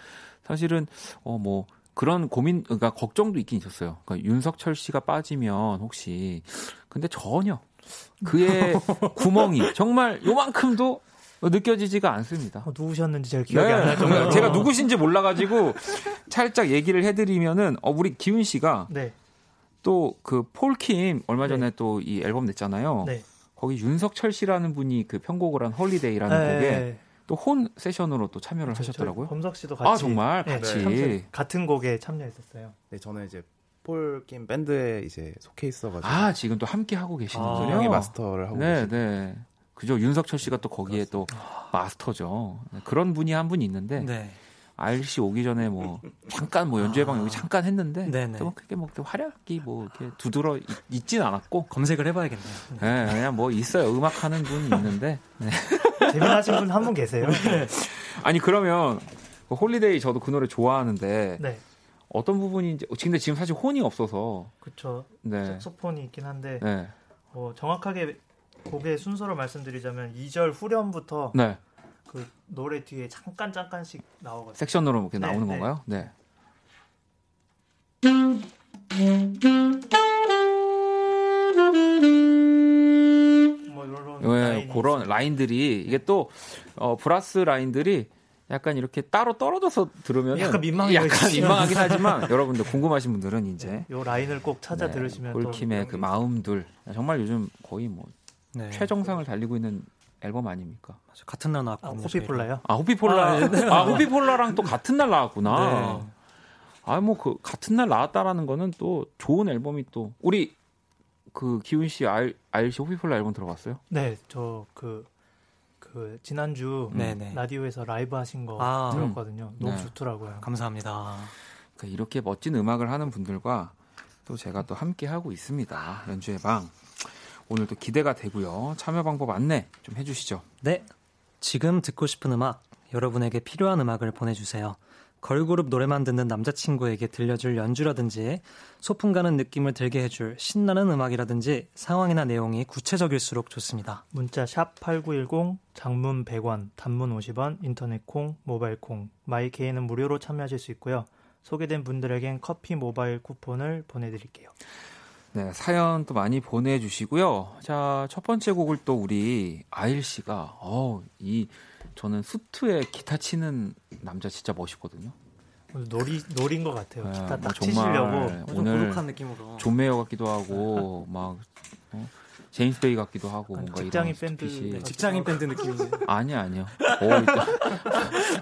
사실은 어 뭐 그런 고민, 그러니까 걱정도 있긴 있었어요. 그러니까 윤석철 씨가 빠지면 혹시 근데 전혀 그의 구멍이 정말 요만큼도 느껴지지가 않습니다. 어, 누구셨는지 잘 기억이 네, 안 나요. 정말 제가 누구신지 몰라가지고 살짝 얘기를 해드리면은 어, 우리 기훈 씨가 네. 또그 폴킴 얼마 전에 네. 또이 앨범 냈잖아요. 네. 거기 윤석철 씨라는 분이 그 편곡을 한 Holiday라는 네. 곡에 또 horn 세션으로 또 참여를 그렇죠. 하셨더라고요. 범석 씨도 같이 아 정말 네, 같이 네. 같은 곡에 참여했었어요. 네, 저는 이제 폴킴 밴드에 이제 속해 있어가지고 아 지금 또 함께 하고 계시는군요. 아, 마스터를 하고 네, 계시고. 네. 그죠 윤석철 씨가 또 거기에 그렇습니다. 또 마스터죠. 그런 분이 한분 있는데 네. 아일 씨 오기 전에 뭐 잠깐 뭐 연주회방 아. 여기 잠깐 했는데 네네. 또 그게 뭐 활약이 뭐 이렇게 두드러 있, 진 않았고 검색을 해봐야겠네요. 네, 그냥 뭐 있어요 음악 하는 분이 있는데 네. 재미나신 분 한 분 계세요. 네. 아니 그러면 그 Holiday 저도 그 노래 좋아하는데 네. 어떤 부분인지 근데 지금 사실 혼이 없어서 그렇죠. 네. 색소폰이 있긴 한데 네. 어, 정확하게 곡의 순서를 말씀드리자면 2절 후렴부터 네. 그 노래 뒤에 잠깐 잠깐씩 나오거든요. 섹션으로 이렇게 네, 나오는 네. 건가요? 네. 네, 그런 라인들이 이게 또 어, 브라스 라인들이 약간 이렇게 따로 떨어져서 들으면 약간 민망해 약간 민망하긴 하지만 여러분들 궁금하신 분들은 이제 요 라인을 꼭 찾아 네, 들으시면 볼킴의 그 마음들 정말 요즘 거의 뭐 네. 최정상을 달리고 있는 앨범 아닙니까? 맞아, 같은 날 나왔거든요. 아, 호피폴라요? 아 호피폴라. 아, 네. 아 호피폴라랑 또 같은 날 나왔구나. 네. 아뭐 그 같은 날 나왔다라는 거는 또 좋은 앨범이 또 우리 그 기훈 씨 알, 알씨 호피폴라 앨범 들어봤어요? 네, 저그 그 지난주 음. 라디오에서 라이브 하신 거 아, 들었거든요. 음. 너무 네. 좋더라고요. 감사합니다. 그러니까 이렇게 멋진 음악을 하는 분들과 또 제가 또 함께 하고 있습니다. 연주의 방. 오늘도 기대가 되고요. 참여 방법 안내 좀 해주시죠. 네. 지금 듣고 싶은 음악, 여러분에게 필요한 음악을 보내주세요. 걸그룹 노래만 듣는 남자친구에게 들려줄 연주라든지 소풍 가는 느낌을 들게 해줄 신나는 음악이라든지 상황이나 내용이 구체적일수록 좋습니다. 문자 샵8910 장문 100원, 단문 50원, 인터넷 콩, 모바일 콩, 마이케이는 무료로 참여하실 수 있고요. 소개된 분들에겐 커피 모바일 쿠폰을 보내드릴게요. 네, 사연 또 많이 보내주시고요. 자, 첫 번째 곡을 또 우리 아일 씨가, 어, 이, 저는 수트에 기타 치는 남자 진짜 멋있거든요. 놀이, 놀인 것 같아요. 네, 기타 딱뭐 치시려고. 오늘 고룩한 느낌으로. 존메어 같기도 하고, 막, 어, 제임스 베이 같기도 하고 뭔가 직장인 이런 밴드 네, 직장인 밴드 느낌이지. 아니요 아니요. 어, 일단-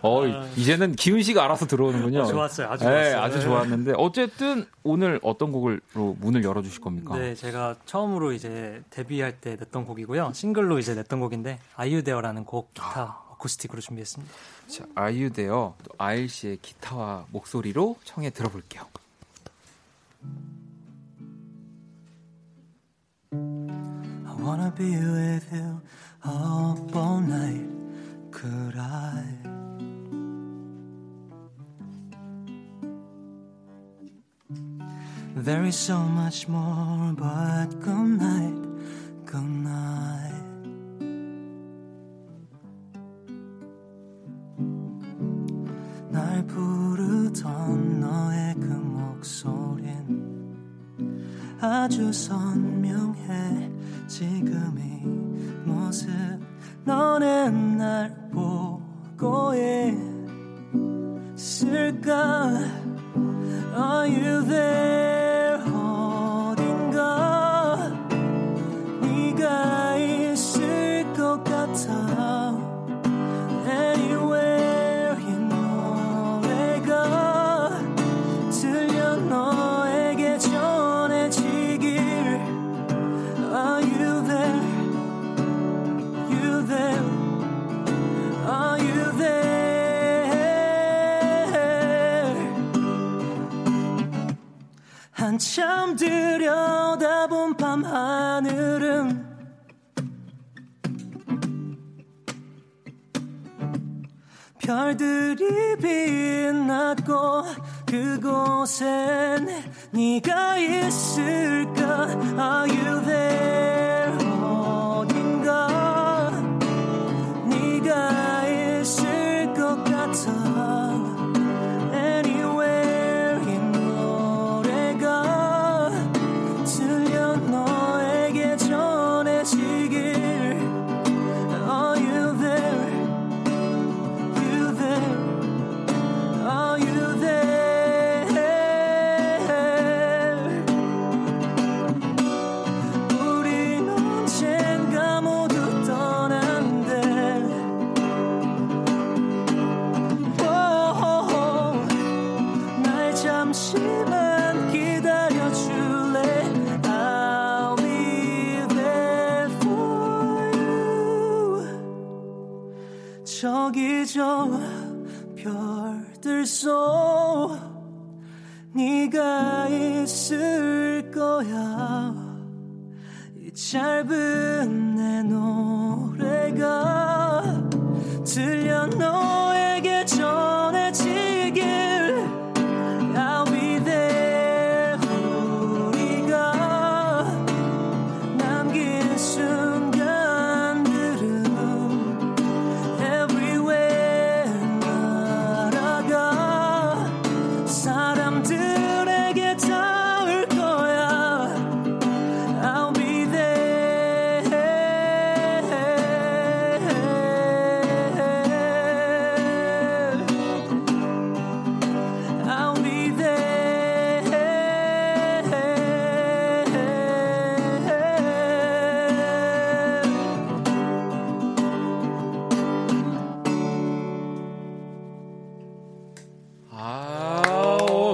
어 이제는 기훈 씨가 알아서 들어오는군요. 좋았어요. 아주 네, 좋았어요. 아주 좋았는데 어쨌든 오늘 어떤 곡으로 문을 열어 주실 겁니까? 네, 제가 처음으로 이제 데뷔할 때 냈던 곡이고요. 싱글로 이제 냈던 곡인데 아이유데어라는 곡 기타 어쿠스틱으로 준비했습니다. 자, 아이유데어 또 아일 씨의 기타와 목소리로 청해 들어볼게요. I wanna be with you up all night. Could I? There is so much more, but good night, good night. 날 부르던 너의 그 목소린 아주 선명해 지금 이 모습. 너는 날 보고 있을까? Are you there 한참 들여다본 밤 하늘은 별들이 빛났고 그곳엔 네가 있을까? Are you there 저 별들 속 네가 있을 거야. 이 짧은 내 노래가 들려 너 아,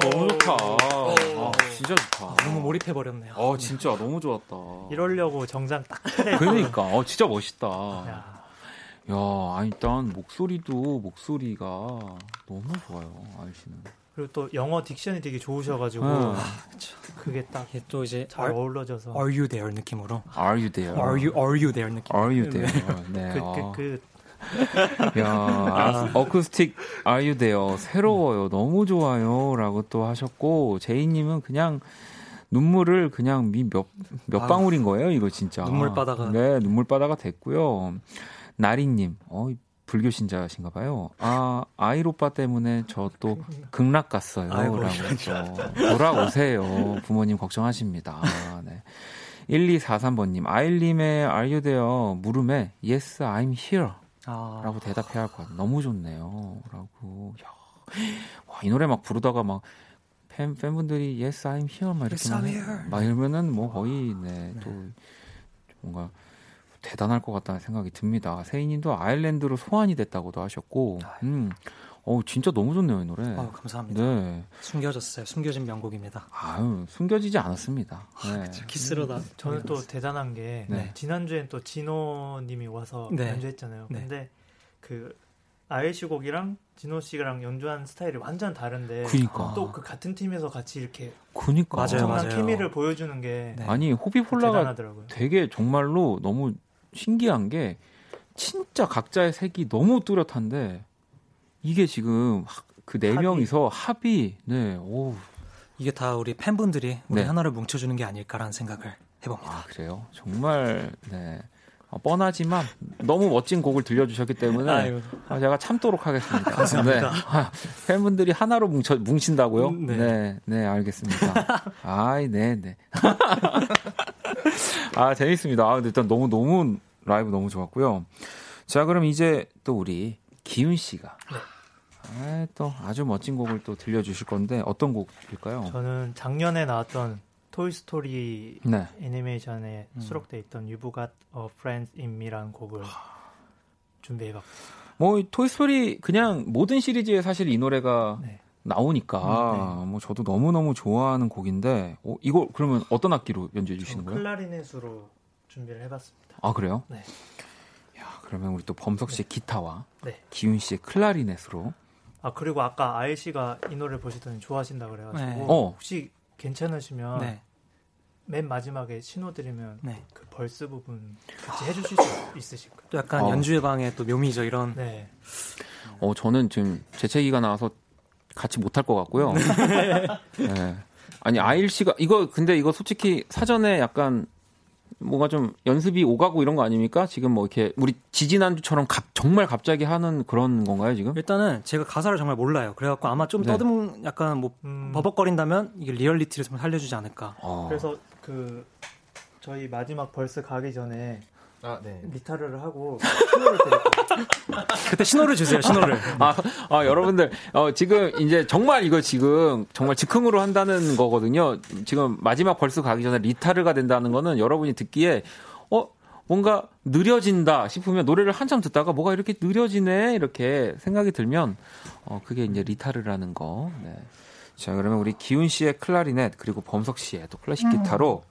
너무 좋다. 아, 진짜 좋다. 너무 몰입해 버렸네요. 어, 진짜 너무 좋았다. 이러려고 정장 딱 그러니까, 어, 진짜 멋있다. 야, 야, 아, 일단 목소리도 목소리가 너무 좋아요, 아이 씨는. 그리고 또 영어 딕션이 되게 좋으셔가지고 어. 그게 딱잘 이게 또 이제 are, 어우러져서 are you there 느낌으로 Are you there? Are you are you there 느낌. Are you there? 네. 그, 어. 그, 그, 야, 아, 어쿠스틱 Are you there? 새로워요. 너무 좋아요. 라고 또 하셨고, 제이님은 그냥 눈물을 그냥 미 몇, 몇 아유, 방울인 거예요, 이거 진짜. 눈물바다가. 네, 눈물바다가 됐고요. 나리님, 어, 불교 신자신가 봐요. 아, 아이 오빠 때문에 저 또 극락 갔어요. 아이고, 라고 또 돌아오세요. 부모님 걱정하십니다. 네. 1243번님, 아일님의 Are you there? 물음에 Yes, I'm here. 아, 라고 대답해야 할 것 같아요. 너무 좋네요. 라고. 야. 와, 이 노래 막 부르다가 막 팬, 팬분들이 Yes, I'm here. 막 이렇게 Yes, I'm 막, here. 막 이러면은 뭐 거의, 네, 또 뭔가 대단할 것 같다는 생각이 듭니다. 세이님도 아일랜드로 소환이 됐다고도 하셨고, 음, 어 진짜 너무 좋네요 이 노래. 아 감사합니다. 네, 숨겨졌어요. 숨겨진 명곡입니다. 아유 숨겨지지 않았습니다. 네. 키스로 다. 저는 또 대단한 게 네. 지난주엔 또 진호님이 와서 네. 연주했잖아요. 네. 근데 그 아이씨 곡이랑 진호 씨랑 연주한 스타일이 완전 다른데 그니까, 또그 같은 팀에서 같이 이렇게 그니까. 맞아요, 맞아요. 케미를 보여주는 게 네. 아니 호비폴라가. 되게 정말로 너무 신기한 게 진짜 각자의 색이 너무 뚜렷한데 이게 지금 하- 그 네. 명이서 합이 네, 오, 이게 다 우리 팬분들이 우리 네. 하나를 뭉쳐주는 게 아닐까라는 생각을 해봅니다. 아 그래요. 정말 네 어, 뻔하지만 너무 멋진 곡을 들려주셨기 때문에 아유. 아, 제가 참도록 하겠습니다. 감사합니다. 네. 아, 팬분들이 하나로 뭉쳐 뭉친다고요? 음, 네. 네, 네, 알겠습니다. 아이, 네, 네. 아 재밌습니다. 아, 근데 일단 너무 너무 라이브 너무 좋았고요. 자, 그럼 이제 또 우리 기훈 씨가 아, 또 아주 멋진 곡을 또 들려주실 건데 어떤 곡일까요? 저는 작년에 나왔던 Toy Story 네. 애니메이션에 음. 수록돼 있던 Got a Friend in Me라는 곡을 준비해봤어요. 뭐이 Toy Story 그냥 모든 시리즈에 사실 이 노래가 네. 나오니까 음, 뭐 저도 너무 너무 좋아하는 곡인데 어, 이거 그러면 어떤 악기로 연주해 주시는 거예요? 클라리넷으로 준비를 해봤습니다. 아 그래요? 네. 야 그러면 우리 또 범석 씨의 기타와 네. 기훈 씨의 클라리넷으로 아 그리고 아까 아이 씨가 이 노래 보시더니 좋아하신다 그래가지고 네. 어. 혹시 괜찮으시면 네, 맨 마지막에 신호 드리면 네. 그 벌스 부분 같이 해주실 수 있으실까요? 또 약간 어. 연주의 방의 또 묘미죠. 이런 네. 어 저는 지금 재채기가 나와서 같이 못할 것 같고요. 네. 아니 아일 씨가 이거 근데 이거 솔직히 사전에 약간 뭔가 좀 연습이 오가고 이런 거 아닙니까? 지금 뭐 이렇게 우리 지지난주처럼 갑- 정말 갑자기 하는 그런 건가요 지금? 일단은 제가 가사를 정말 몰라요. 그래갖고 아마 좀 네. 떠듬 약간 뭐 음, 버벅거린다면 이게 리얼리티를 좀 살려주지 않을까. 어. 그래서 그 저희 마지막 verse 가기 전에 아, 네. 리타르를 하고 신호를 드릴게요. 그때 신호를 주세요. 신호를. 아, 아, 여러분들, 어, 지금 이제 정말 이거 지금 정말 즉흥으로 한다는 거거든요. 지금 마지막 verse 가기 전에 리타르가 된다는 거는 여러분이 듣기에, 어, 뭔가 느려진다 싶으면 노래를 한참 듣다가 뭐가 이렇게 느려지네? 이렇게 생각이 들면, 어, 그게 이제 리타르라는 거. 네. 자, 그러면 우리 기훈 씨의 클라리넷, 그리고 범석 씨의 또 클래식 기타로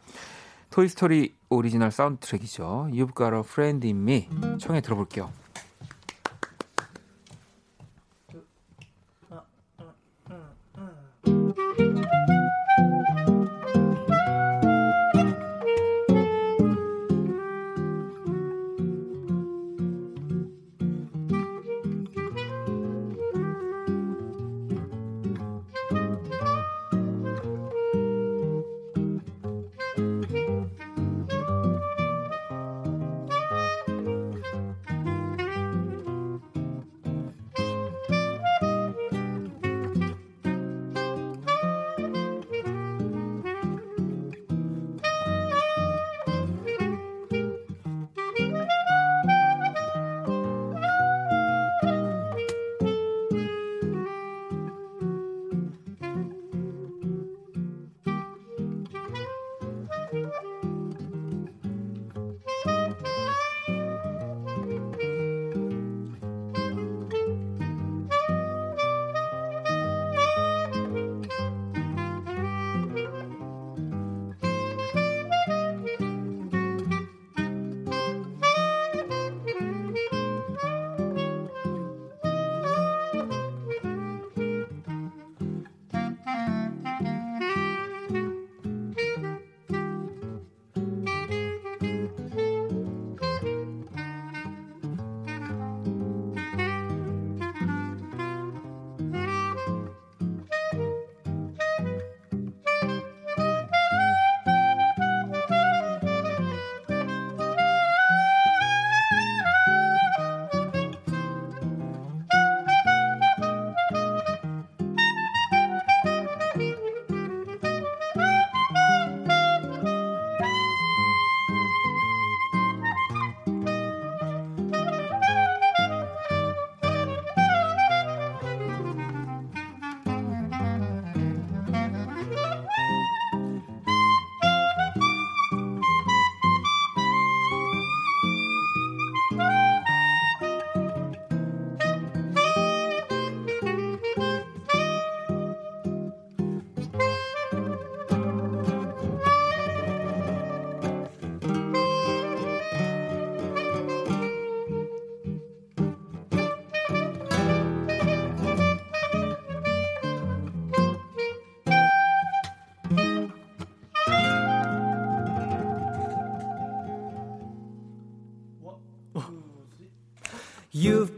Toy Story 오리지널 사운드 트랙이죠. You've got a friend in me. 청해 들어볼게요.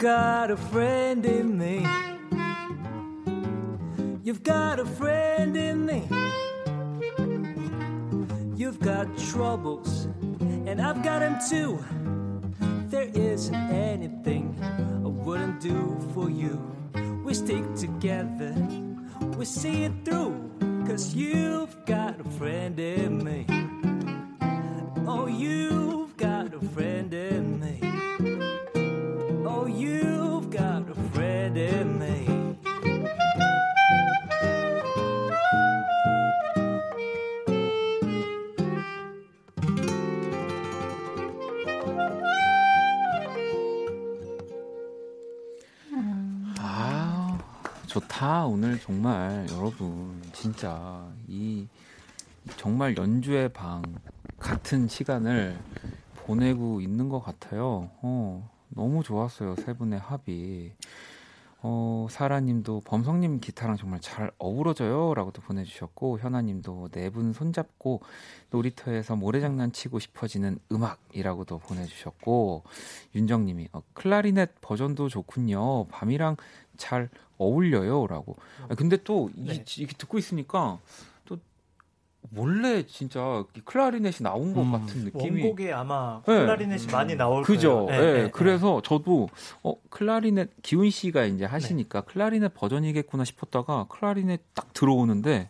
Got a friend in me. You've got a friend in me. You've got troubles, and I've got them too. There isn't anything I wouldn't do for you. We stick together, we see it through. Cause you've got a friend in me. Oh, you've 여러분 진짜 이 정말 연주의 방 같은 시간을 보내고 있는 것 같아요. 어, 너무 좋았어요. 세 분의 합이. 어, 사라님도 범성님 기타랑 정말 잘 어우러져요. 라고도 보내주셨고, 현아님도 네 분 손잡고 놀이터에서 모래장난 치고 싶어지는 음악이라고도 보내주셨고, 윤정님이 어, 클라리넷 버전도 좋군요. 밤이랑 잘 어울려요. 라고. 아, 근데 또 이, 네. 이렇게 듣고 있으니까 또 원래 진짜 이 클라리넷이 나온 것 음. 같은 느낌이. 원곡에 아마 네. 클라리넷이 많이 나올 그죠. 거예요. 예. 네, 네, 그래서 저도 어 클라리넷 기훈 씨가 이제 하시니까 클라리넷 버전이겠구나 싶었다가 클라리넷 딱 들어오는데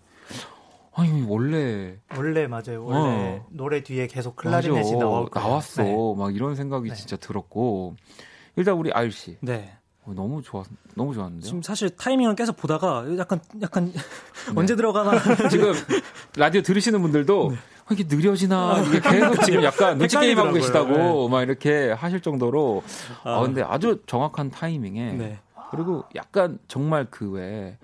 아니 원래 네. 원래 맞아요. 원래 어. 노래 뒤에 계속 클라리넷이 맞아. 나올 거예요. 나왔어. 네. 막 이런 생각이 네. 진짜 들었고 일단 우리 아일 씨 네. 어, 너무 좋았 너무 좋았는데요. 지금 사실 타이밍을 계속 보다가 약간 약간 네. 언제 들어가나 지금 라디오 들으시는 분들도 아, 이게 느려지나 이게 계속 지금 약간 눈치 게임 하고. 계시다고 막 이렇게 하실 정도로 아, 아. 근데 아주 정확한 타이밍에 네. 그리고 약간 정말 그외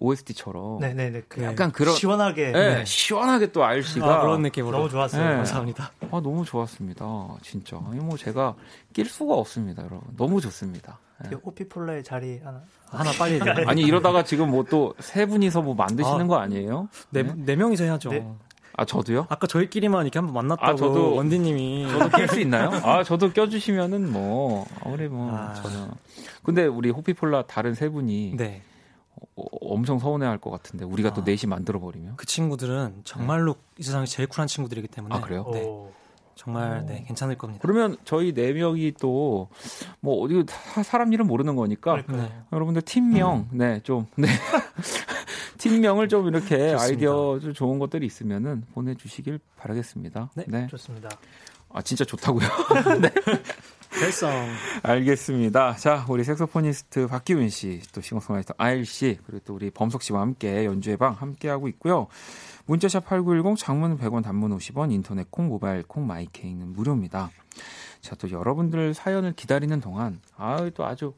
OST처럼 네네네. 그 약간 그런 시원하게 예, 네. 시원하게 또알 씨가 아, 그런 느낌으로 너무 좋았어요. 네. 감사합니다. 아, 너무 좋았습니다. 진짜. 아니 뭐 제가 낄 수가 없습니다, 여러분. 너무 좋습니다. 예. 그 호피폴라의 자리 하나. 하나 빨리 해줘. 아니 이러다가 지금 뭐 또 세 분이서 뭐 만드시는 아. 거 아니에요? 네, 네 명이서 해야죠. 네. 아 저도요? 아까 저희끼리만 이렇게 한번 만났다고 아, 저도- 원디님이 저도 낄 수 있나요? 아 저도 껴주시면은 뭐 아무리 뭐 아. 저는 근데 우리 호피폴라 다른 세 분이 네. 어, 엄청 서운해할 것 같은데 우리가 또 아. 넷이 만들어 버리면 그 친구들은 정말로 이 세상에 제일 쿨한 친구들이기 때문에 아 그래요? 네. 오. 정말 네, 괜찮을 겁니다. 그러면 저희 네 명이 또 뭐 어디 사- 사람 이름 모르는 거니까. 네. 여러분들 팀명 네좀 네. 팀명을 좀 이렇게 좋습니다. 아이디어 좀 좋은 것들이 있으면은 보내주시길 바라겠습니다. 네. 좋습니다. 아 진짜 좋다고요? 별성 알겠습니다. 자, 우리 색소포니스트 박기훈 씨, 또 싱어송라이터 아일 씨, 그리고 또 우리 범석 씨와 함께 연주의 방 함께 하고 있고요. 문자샵 8910 장문 100원 단문 50원 인터넷 콩 모바일 콩 마이케이는 무료입니다. 자, 또 여러분들 사연을 기다리는 동안 아, 또 아주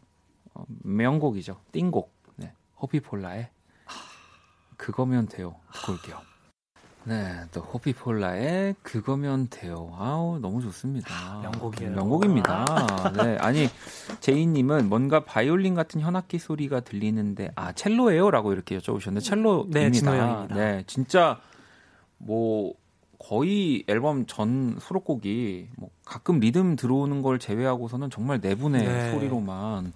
어, 명곡이죠. 띵곡. 네. 호피폴라의 그거면 돼요. 듣고 올게요. 네, 또 호피폴라의 그거면 돼요. 아우 너무 좋습니다. 명곡이에요. 명곡입니다. 네, 아니 제이님은 뭔가 바이올린 같은 현악기 소리가 들리는데 아 첼로예요라고 이렇게 여쭤보셨는데 첼로입니다. 네, 진호 형입니다. 네, 진짜 뭐 거의 앨범 전 수록곡이 뭐 가끔 리듬 들어오는 걸 제외하고서는 정말 네 분의 네. 소리로만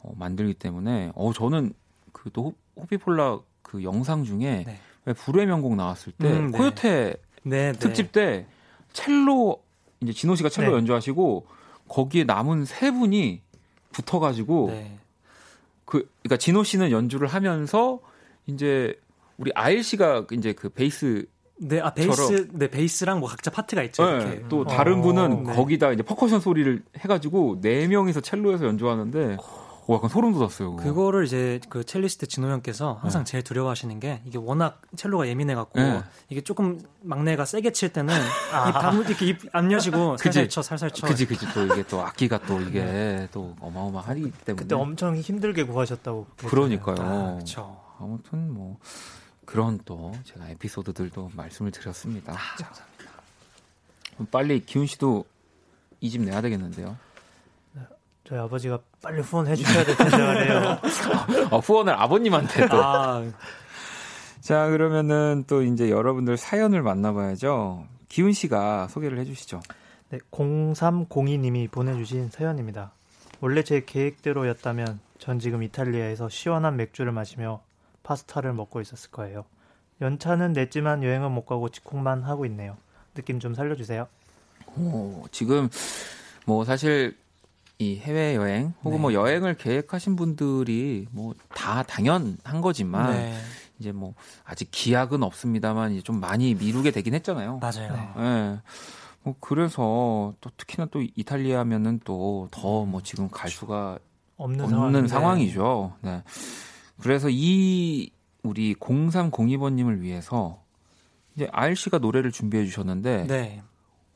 어, 만들기 때문에 어 저는 그 또 호피폴라 그 영상 중에 네. 왜 불의 명곡 나왔을 때 음, 네. 코요테 네, 네. 특집 때 첼로 이제 진호 씨가 첼로 네. 연주하시고 거기에 남은 세 분이 붙어가지고 네. 그 그러니까 진호 씨는 연주를 하면서 이제 우리 아일 씨가 이제 그 베이스 네, 아 베이스, 네 베이스랑 뭐 각자 파트가 있죠. 네, 이렇게. 또 어, 다른 분은 네. 거기다 이제 퍼커션 소리를 해가지고 네 명이서 첼로에서 연주하는데 오, 약간 소름 돋았어요. 그거. 그거를 이제 그 첼리스트 진호 형께서 항상 제일 두려워하시는 게 이게 워낙 첼로가 예민해 갖고 네. 이게 조금 막내가 세게 칠 때는 입 감, 이렇게 입안 여시고. 살살 쳐 살살 쳐. 그지 그지 또 이게 또 악기가 또 이게 또 어마어마하기 때문에 그때 엄청 힘들게 구하셨다고. 그러니까요. 아, 그렇죠. 아무튼 뭐 그런 또 제가 에피소드들도 말씀을 드렸습니다. 자, 그럼 빨리 기훈 씨도 이 집 내야 되겠는데요. 저희 아버지가 빨리 후원해 주셔야 될 텐데 말이에요. 어, 후원을 아버님한테 또. 아, 자 그러면은 또 이제 여러분들 사연을 만나봐야죠. 기훈 씨가 소개를 해주시죠. 네, 0302님이 보내주신 사연입니다. 원래 제 계획대로였다면 전 지금 이탈리아에서 시원한 맥주를 마시며 파스타를 먹고 있었을 거예요. 연차는 냈지만 여행은 못 가고 직콕만 하고 있네요. 느낌 좀 살려주세요. 오, 지금 뭐 사실 이 해외 여행 혹은 네. 뭐 여행을 계획하신 분들이 뭐 다 당연한 거지만 네, 이제 뭐 아직 기약은 없습니다만 이제 좀 많이 미루게 되긴 했잖아요. 맞아요. 네. 예. 뭐 그래서 또 특히나 또 이탈리아면은 또 더 뭐 지금 갈 수가 없는, 없는. 상황이죠. 네. 그래서 이 우리 0302번님을 위해서 이제 아일 씨가 노래를 준비해 주셨는데, 네,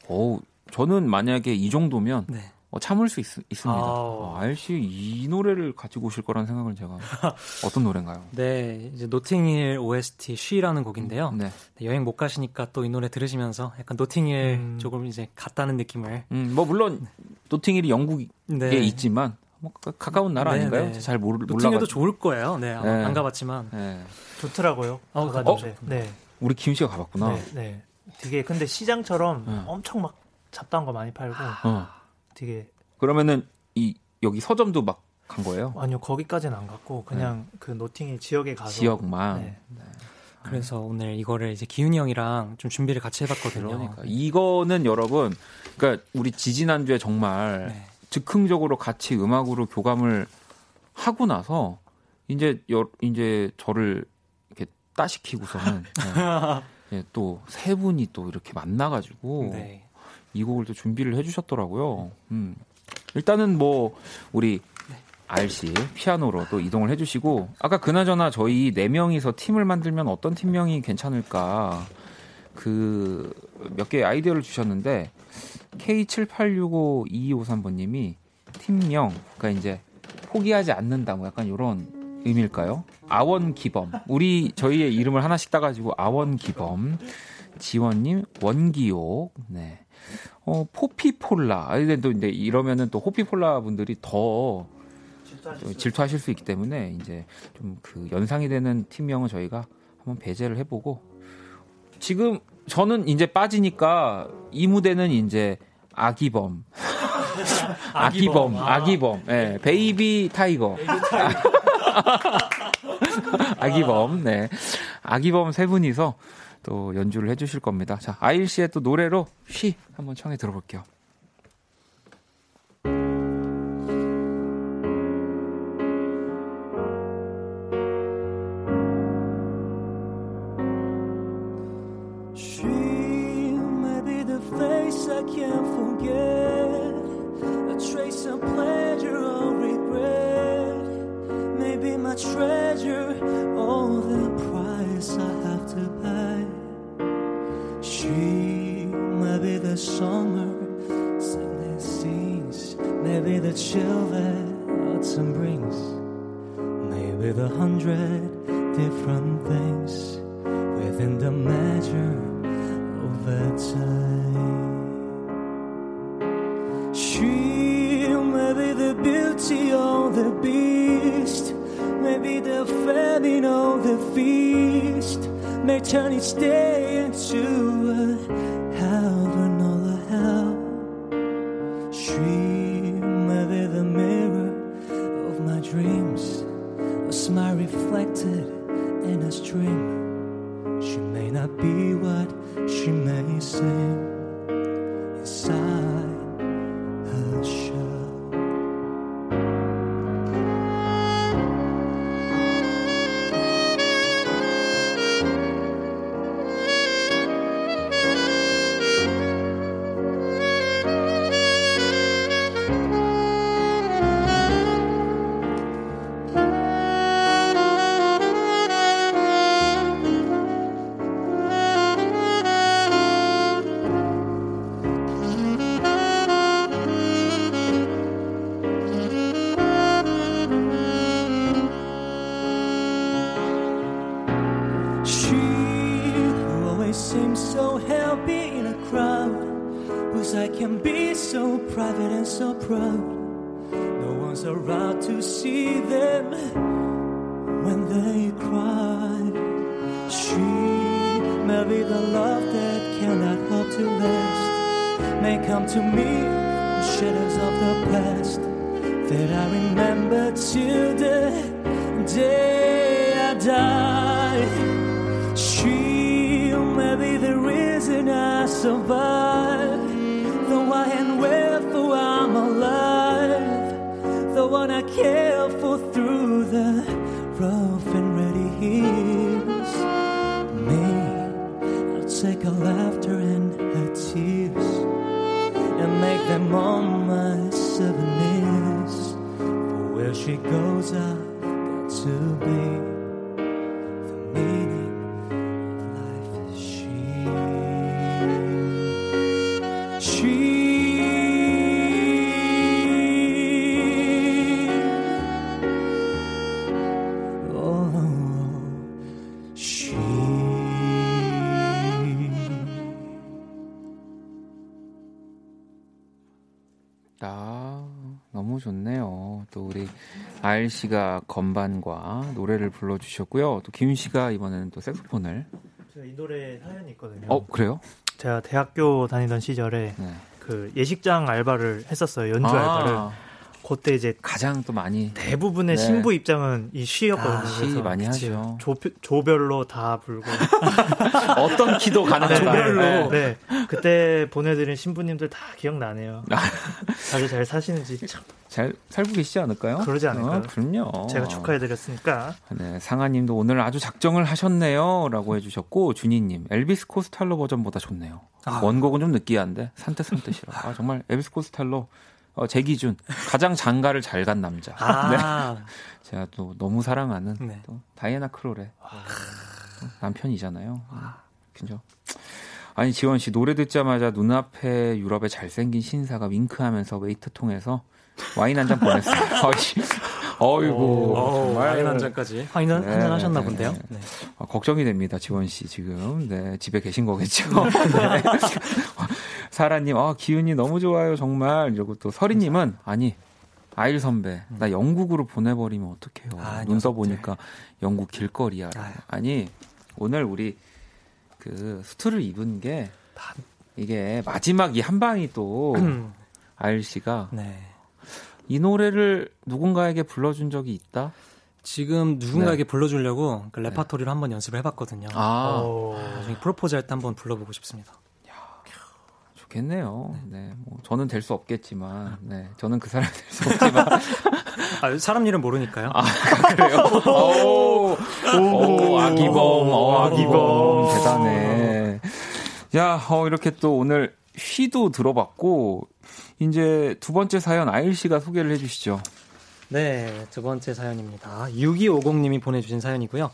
어우, 저는 만약에 이 정도면 네. 어, 참을 수 있, 습니다. 아일 씨이 노래를 가지고 오실 거라는 생각을 제가 어떤 노래인가요? 네, 이제 노팅힐 OST 쉬라는 곡인데요. 네. 네, 여행 못 가시니까 또 이 노래 들으시면서 약간 노팅힐 음. 조금 이제 갔다는 느낌을 음, 뭐 물론 노팅힐이 영국에 네. 있지만 뭐 가- 가까운 나라 네, 아닌가요? 네. 잘 모르 노팅힐도 몰라가지고. 좋을 거예요. 네, 네. 안 가봤지만 네. 좋더라고요. 어, 가가지고. 네. 우리 기훈 씨가 가봤구나. 네. 네. 되게 근데 시장처럼 네. 엄청 막 잡다한 거 많이 팔고 어. 되게 그러면은 이 여기 서점도 막 간 거예요? 아니요 거기까지는 안 갔고 그냥 그 노팅힐 지역에 가서 지역만. 네. 그래서 오늘 이거를 이제 기훈이 형이랑 좀 준비를 같이 해봤거든요. 그러니까 이거는 여러분, 그러니까 우리 지지난 주에 정말 네. 즉흥적으로 같이 음악으로 교감을 하고 나서 이제 여, 이제 저를 이렇게 따시키고서는 네, 또세 분이 또 이렇게 만나가지고 네. 이 곡을 또 준비를 해주셨더라고요. 음. 일단은 뭐 우리 알씨 피아노로 또 이동을 해주시고 아까 그나저나 저희 네 명이서 팀을 만들면 어떤 팀명이 괜찮을까 그 몇 개의 아이디어를 주셨는데 K78652253번님이 팀명 그러니까 이제 포기하지 않는다 뭐 약간 이런 의미일까요? 아원 기범 우리 저희의 이름을 하나씩 따가지고 아원 기범 지원님 원기옥 네. 어, 포피폴라. 아, 근데 또 근데 이러면은 또 호피폴라 분들이 더또 질투하실 수 있기 때문에 이제 좀 그 연상이 되는 팀명은 저희가 한번 배제를 해보고 지금 저는 이제 빠지니까 이 무대는 이제 아기범. 아기범, 아. 아기범, 예, baby tiger. 아기범, 네. 아기범 세 분이서 또 연주를 해주실 겁니다. 자, 아일 씨의 또 노래로 쉬 한번 청해 들어볼게요. Summer sadness sings, maybe the chill that autumn brings, maybe the hundred different things within the measure of a time. She may be the beauty of the beast, maybe the famine of the feast, may turn each day into a heaven smile reflected in a stream. She may not be what she may seem it goes up to be. 아일 씨가 건반과 노래를 불러주셨고요. 또 기훈 씨가 이번에는 또 색소폰을. 제가 이 노래 사연이 있거든요. 어, 그래요? 제가 대학교 다니던 시절에 네. 그 예식장 알바를 했었어요. 연주 알바를. 아, 그때 이제 가장 또 많이 대부분의 네. 신부 입장은 이 쉬였거든요. 아, 시 많이 그치, 하죠. 조, 조별로 다 불고. 어떤 키도 가능하다. 조별로. 네. 그때 보내드린 신부님들 다 기억나네요. 아. 다들 잘 사시는지 참 잘 살고 계시지 않을까요? 그러지 않을까요? 어, 그럼요. 제가 축하해드렸으니까. 네, 상아님도 오늘 아주 작정을 하셨네요라고 해주셨고 준이님 엘비스 코스탈로 버전보다 좋네요. 아. 원곡은 좀 느끼한데 산뜻산뜻이라. 아 정말 엘비스 코스탈로 어, 제 기준 가장 장가를 잘 간 남자. 아, 제가 또 너무 사랑하는 네. 또 다이애나 크롤의 또 남편이잖아요. 그죠? 아니 지원 씨 노래 듣자마자 눈앞에 유럽의 잘생긴 신사가 윙크하면서 웨이터 통해서 와인 한 잔 보냈어요. 어이구 와인 한 잔까지 와인 한 네, 잔 하셨나 네, 본데요. 네. 네. 아, 걱정이 됩니다, 지원 씨 지금. 네, 집에 계신 거겠죠. 네. 사라님, 아 기운이 너무 좋아요, 정말. 이러고 또 서리님은 아니 아일 선배, 나 영국으로 보내버리면 어떡해요. 음. 아, 눈 떠보니까 영국 길거리야. 아유. 아니 오늘 우리 그 수트를 입은 게 이게 마지막 이 한 방이 또 음. 아일 씨가 네. 이 노래를 누군가에게 불러준 적이 있다. 지금 네. 누군가에게 불러주려고 그 레파토리를 한번 연습을 해봤거든요. 아. 어, 나중에 프로포즈 할 때 한번 불러보고 싶습니다. 좋겠네요. 네, 뭐 저는 될 수 없겠지만, 네, 저는 그 사람이 될 수 없지만, 아, 사람 이름 모르니까요. 아 그래요. 오, 오, 아기범, 어, 아기범, 대단해. 야, 어, 이렇게 또 오늘 휘도 들어봤고, 이제 두 번째 사연 아일 씨가 소개를 해주시죠. 네, 두 번째 사연입니다. 6250님이 보내주신 사연이고요.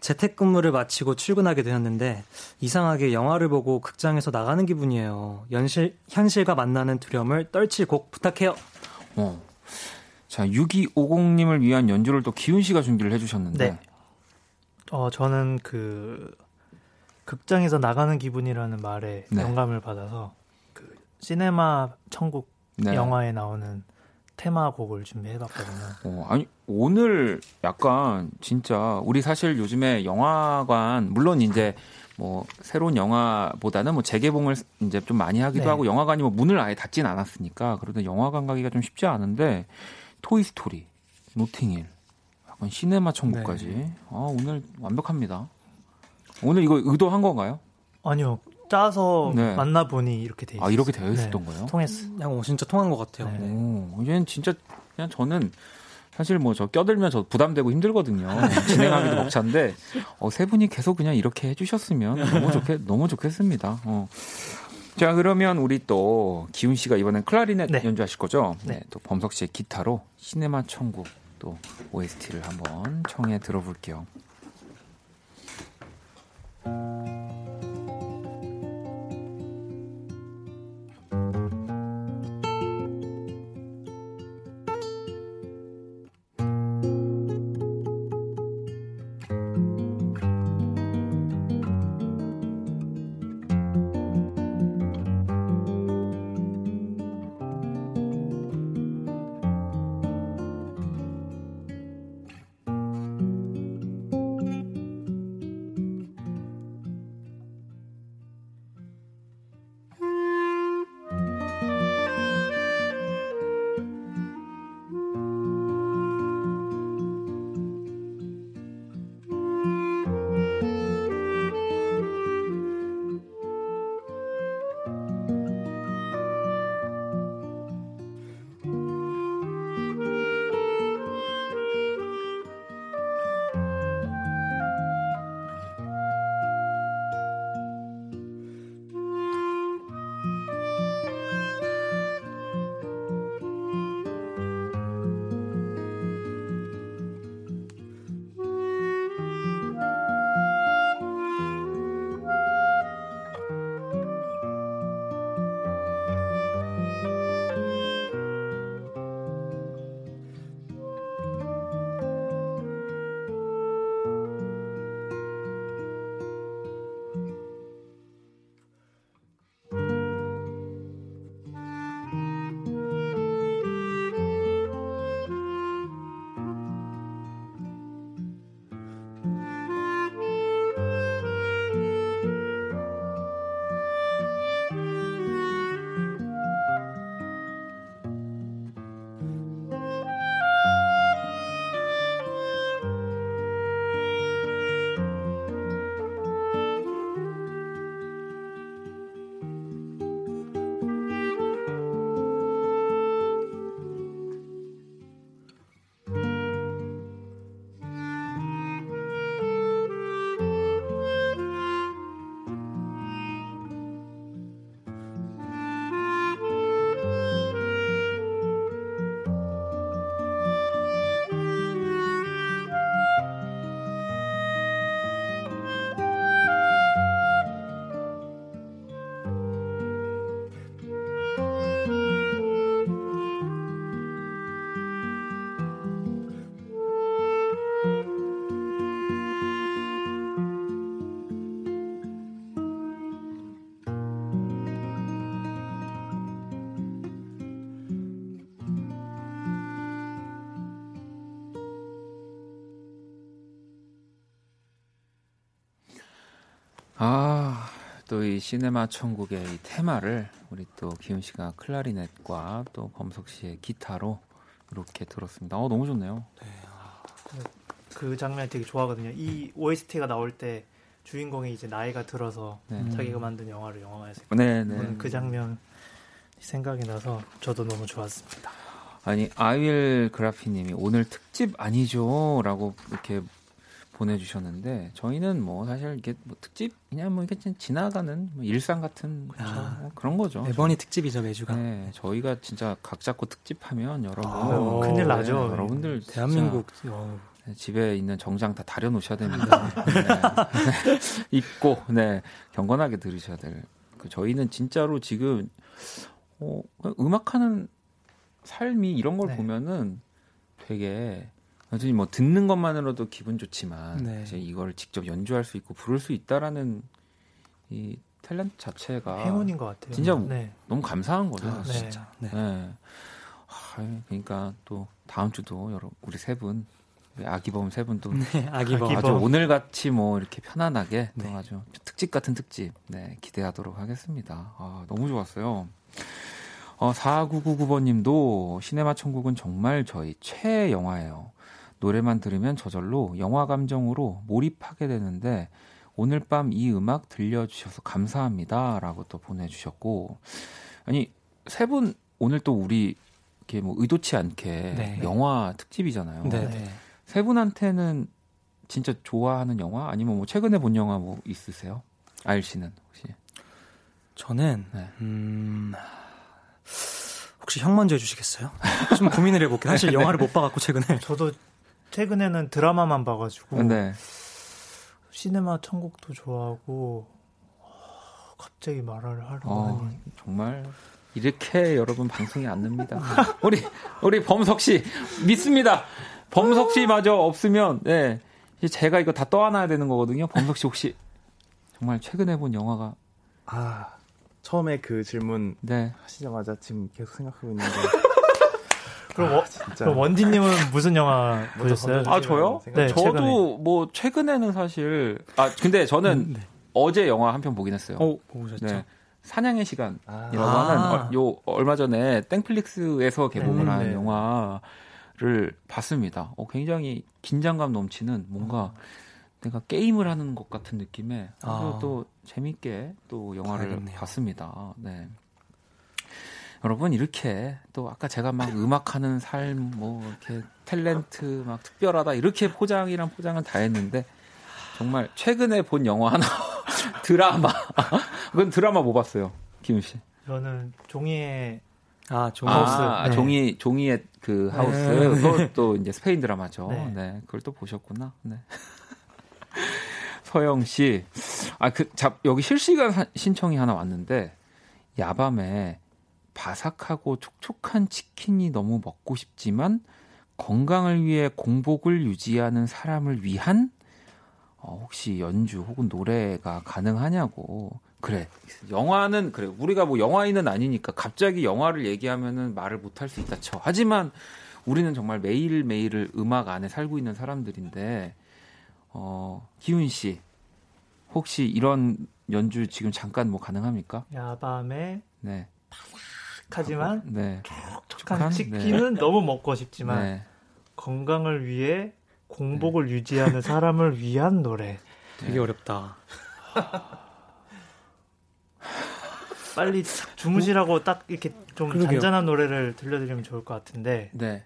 재택근무를 마치고 출근하게 되었는데 이상하게 영화를 보고 극장에서 나가는 기분이에요. 현실, 현실과 만나는 두려움을 떨칠 곡 부탁해요. 어. 자, 6250님을 위한 연주를 또 기훈 씨가 준비를 해주셨는데, 네. 어, 저는 그 극장에서 나가는 기분이라는 말에 네. 영감을 받아서 그 시네마 천국 네. 영화에 나오는 테마곡을 준비해봤거든요. 어, 아니 오늘 약간 진짜 우리 사실 요즘에 영화관 물론 이제 뭐 새로운 영화보다는 뭐 재개봉을 이제 좀 많이 하기도 네. 하고 영화관이 뭐 문을 아예 닫진 않았으니까 그래도 영화관 가기가 좀 쉽지 않은데 토이 스토리, 노팅힐, 약간 시네마 천국까지 네. 아 오늘 완벽합니다. 오늘 이거 의도한 건가요? 아니요, 짜서 네. 만나 보니 이렇게 돼 있어요. 아 이렇게 되어 있었던 거예요? 통했어. 그냥 어, 진짜 통한 것 같아요. 네. 오, 이제는 진짜 그냥 저는 사실 뭐 저 껴들면 저 부담되고 힘들거든요. 진행하기도 벅찬데 어, 세 분이 계속 그냥 이렇게 해주셨으면 너무 좋겠 너무 좋겠습니다. 어. 자 그러면 우리 또 기훈 씨가 이번엔 클라리넷 네. 연주하실 거죠? 네. 또 범석 씨의 기타로 시네마 천국 또 OST를 한번 청해 들어볼게요. 아, 또 이 시네마 천국의 이 테마를 우리 또 기훈 씨가 클라리넷과 또 범석 씨의 기타로 이렇게 들었습니다. 어, 너무 좋네요. 그 장면 되게 좋아하거든요. 이 OST가 나올 때 주인공이 이제 나이가 들어서 네. 자기가 만든 영화를 영화에서 네, 네. 보는 그 장면 생각이 나서 저도 너무 좋았습니다. 아니 아윌 그라피님이 오늘 특집 아니죠라고 이렇게 보내주셨는데 저희는 뭐 사실 이게 뭐 특집 그냥 뭐 이렇게 지나가는 뭐 일상 같은 아. 뭐 그런 거죠. 매번이 특집이죠 매주가. 네, 저희가 진짜 각 잡고 특집하면 여러분 아유, 큰일 나죠. 여러분들 진짜 대한민국 어, 네, 집에 있는 정장 다 다려 놓으셔야 됩니다. 네. 입고 네 경건하게 들으셔야 될. 그 저희는 진짜로 지금 어, 음악하는 삶이 이런 걸 네. 보면은 되게 완전히 뭐 듣는 것만으로도 기분 좋지만 네. 이제 이걸 직접 연주할 수 있고 부를 수 있다라는 이 탤런트 자체가 행운인 것 같아요. 진짜 네. 너무 감사한 거죠. 아, 네. 진짜. 네. 네. 아, 그러니까 또 다음 주도 여러 우리 세 분, 우리 아기범 세 분도 네, 아기범. 아주 오늘 같이 뭐 이렇게 편안하게 또 네. 아주 특집 같은 특집 네, 기대하도록 하겠습니다. 아, 너무 좋았어요. 어, 4999번님도 시네마 천국은 정말 저희 최애 영화예요. 노래만 들으면 저절로 영화 감정으로 몰입하게 되는데 오늘 밤 이 음악 들려주셔서 감사합니다 라고 또 보내주셨고 아니 세 분 오늘 또 우리 이렇게 뭐 의도치 않게 네. 영화 특집이잖아요. 네, 네. 네. 세 분한테는 진짜 좋아하는 영화 아니면 뭐 최근에 본 영화 뭐 있으세요? 아일 씨는 혹시? 저는 네. 음, 혹시 형 먼저 해주시겠어요? 좀 고민을 해볼게요. 사실 영화를 못 봐갖고 최근에. 저도 최근에는 드라마만 봐가지고 네. 시네마 천국도 좋아하고 어, 갑자기 말을 하려고 어, 하니 정말 이렇게 여러분 방송이 안 납니다. 우리 우리 범석 씨 믿습니다. 범석 씨마저 없으면 네. 이제 제가 이거 다 떠안아야 되는 거거든요. 범석 씨 혹시 정말 최근에 본 영화가 아 처음에 그 질문 네. 하시자마자 지금 계속 생각하고 있는데 그럼, 워, 진짜 그럼 원디님은 무슨 영화 보셨어요? 던져주시면 아 저요? 네, 최근에. 저도 뭐 최근에는 사실 아 근데 저는 네. 어제 영화 한 편 보긴 했어요. 어, 보셨죠? 네. 사냥의 시간이라고 아, 아. 하는 어, 요 얼마 전에 땡플릭스에서 개봉을 네, 한 네. 영화를 봤습니다. 어, 굉장히 긴장감 넘치는 뭔가 내가 게임을 하는 것 같은 아주 아. 또 재밌게 또 영화를. 봤습니다. 네. 여러분 이렇게 또 아까 제가 막 음악하는 삶 뭐 이렇게 탤런트 막 특별하다 이렇게 포장이랑 포장을 다 했는데 정말 최근에 본 영화 하나 드라마 그건 드라마 뭐 봤어요 김윤 씨? 저는 종이에 아, 종 아, 하우스. 네. 종이 종이의 그 하우스 네. 또 이제 스페인 드라마죠. 네. 네. 그걸 또 보셨구나. 네. 서영 씨, 아그 여기 실시간 하- 신청이 하나 왔는데 야밤에 바삭하고 촉촉한 치킨이 너무 먹고 싶지만 건강을 위해 공복을 유지하는 사람을 위한 어, 혹시 연주 혹은 노래가 가능하냐고. 그래. 영화는 그래. 우리가 뭐 영화인은 아니니까 갑자기 영화를 얘기하면은 말을 못 할 수 있다 쳐. 하지만 우리는 정말 매일매일을 음악 안에 살고 있는 사람들인데 어, 기훈 씨 혹시 이런 연주 지금 잠깐 뭐 가능합니까? 야밤에 네. 하지만 네. 촉촉한 네. 치킨은 너무 먹고 싶지만 네. 건강을 위해 공복을 유지하는 사람을 위한 노래. 되게 어렵다. 빨리 주무시라고 딱 이렇게 좀 그러게요. 잔잔한 노래를 들려드리면 좋을 것 같은데 네.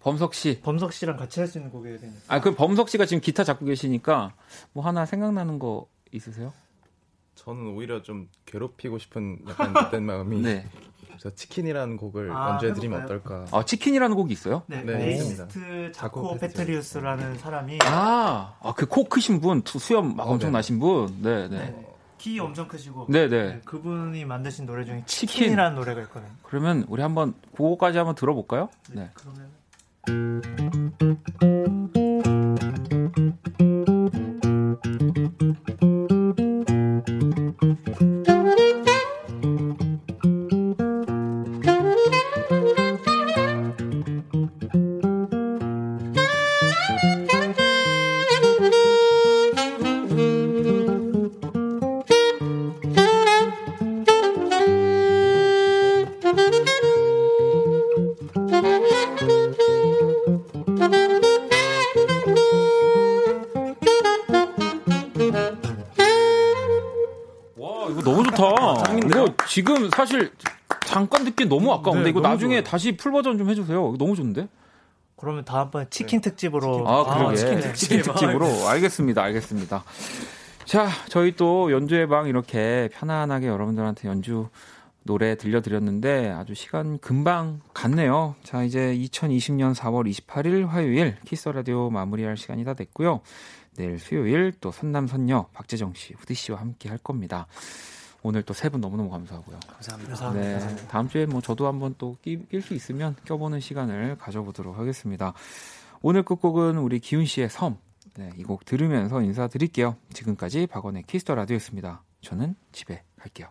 범석 씨. 범석 씨랑 같이 할 수 있는 곡이어야 되니까. 아, 그 범석 씨가 지금 기타 잡고 계시니까 뭐 하나 생각나는 거 있으세요? 저는 오히려 좀 괴롭히고 싶은 약간 그땐 마음이 네. 저 치킨이라는 곡을 아, 연주해드리면 해볼까요? 어떨까 아, 치킨이라는 곡이 있어요? 네, 네, 베이시스트 자코 자코 페트리우스라는 사람이 아, 아, 그 코 크신 분, 투- 수염 막 어, 엄청 네. 나신 분. 네, 네. 네, 키 엄청 크시고 네, 네. 네, 그분이 만드신 노래 중에 치킨. 치킨이라는 노래가 있거든요. 그러면 우리 한번 그거까지 한번 들어볼까요? 네. 그러면 아까운데 네, 이거 나중에 좋아요. 다시 full 버전 좀 해주세요. 너무 좋은데? 그러면 다음번에 치킨 특집으로 아, 그러게. 치킨 치킨, 특집. 특집으로. 알겠습니다. 알겠습니다. 자, 저희 또 연주의 방 이렇게 편안하게 여러분들한테 연주 노래 들려드렸는데 아주 시간 금방 갔네요. 자, 이제 2020년 4월 28일 화요일 Kiss the Radio 마무리할 시간이 다 됐고요. 내일 수요일 또 선남선녀 박재정 씨, 후디 씨와 함께 할 겁니다. 오늘 또 세 분 너무너무 감사하고요. 감사합니다. 네, 다음 주에 뭐 저도 한번 또 낄 수 있으면 껴보는 시간을 가져보도록 하겠습니다. 오늘 끝곡은 우리 기훈 씨의 섬. 네, 이 곡 들으면서 인사드릴게요. 지금까지 박원의 Kiss the Radio였습니다. 저는 집에 갈게요.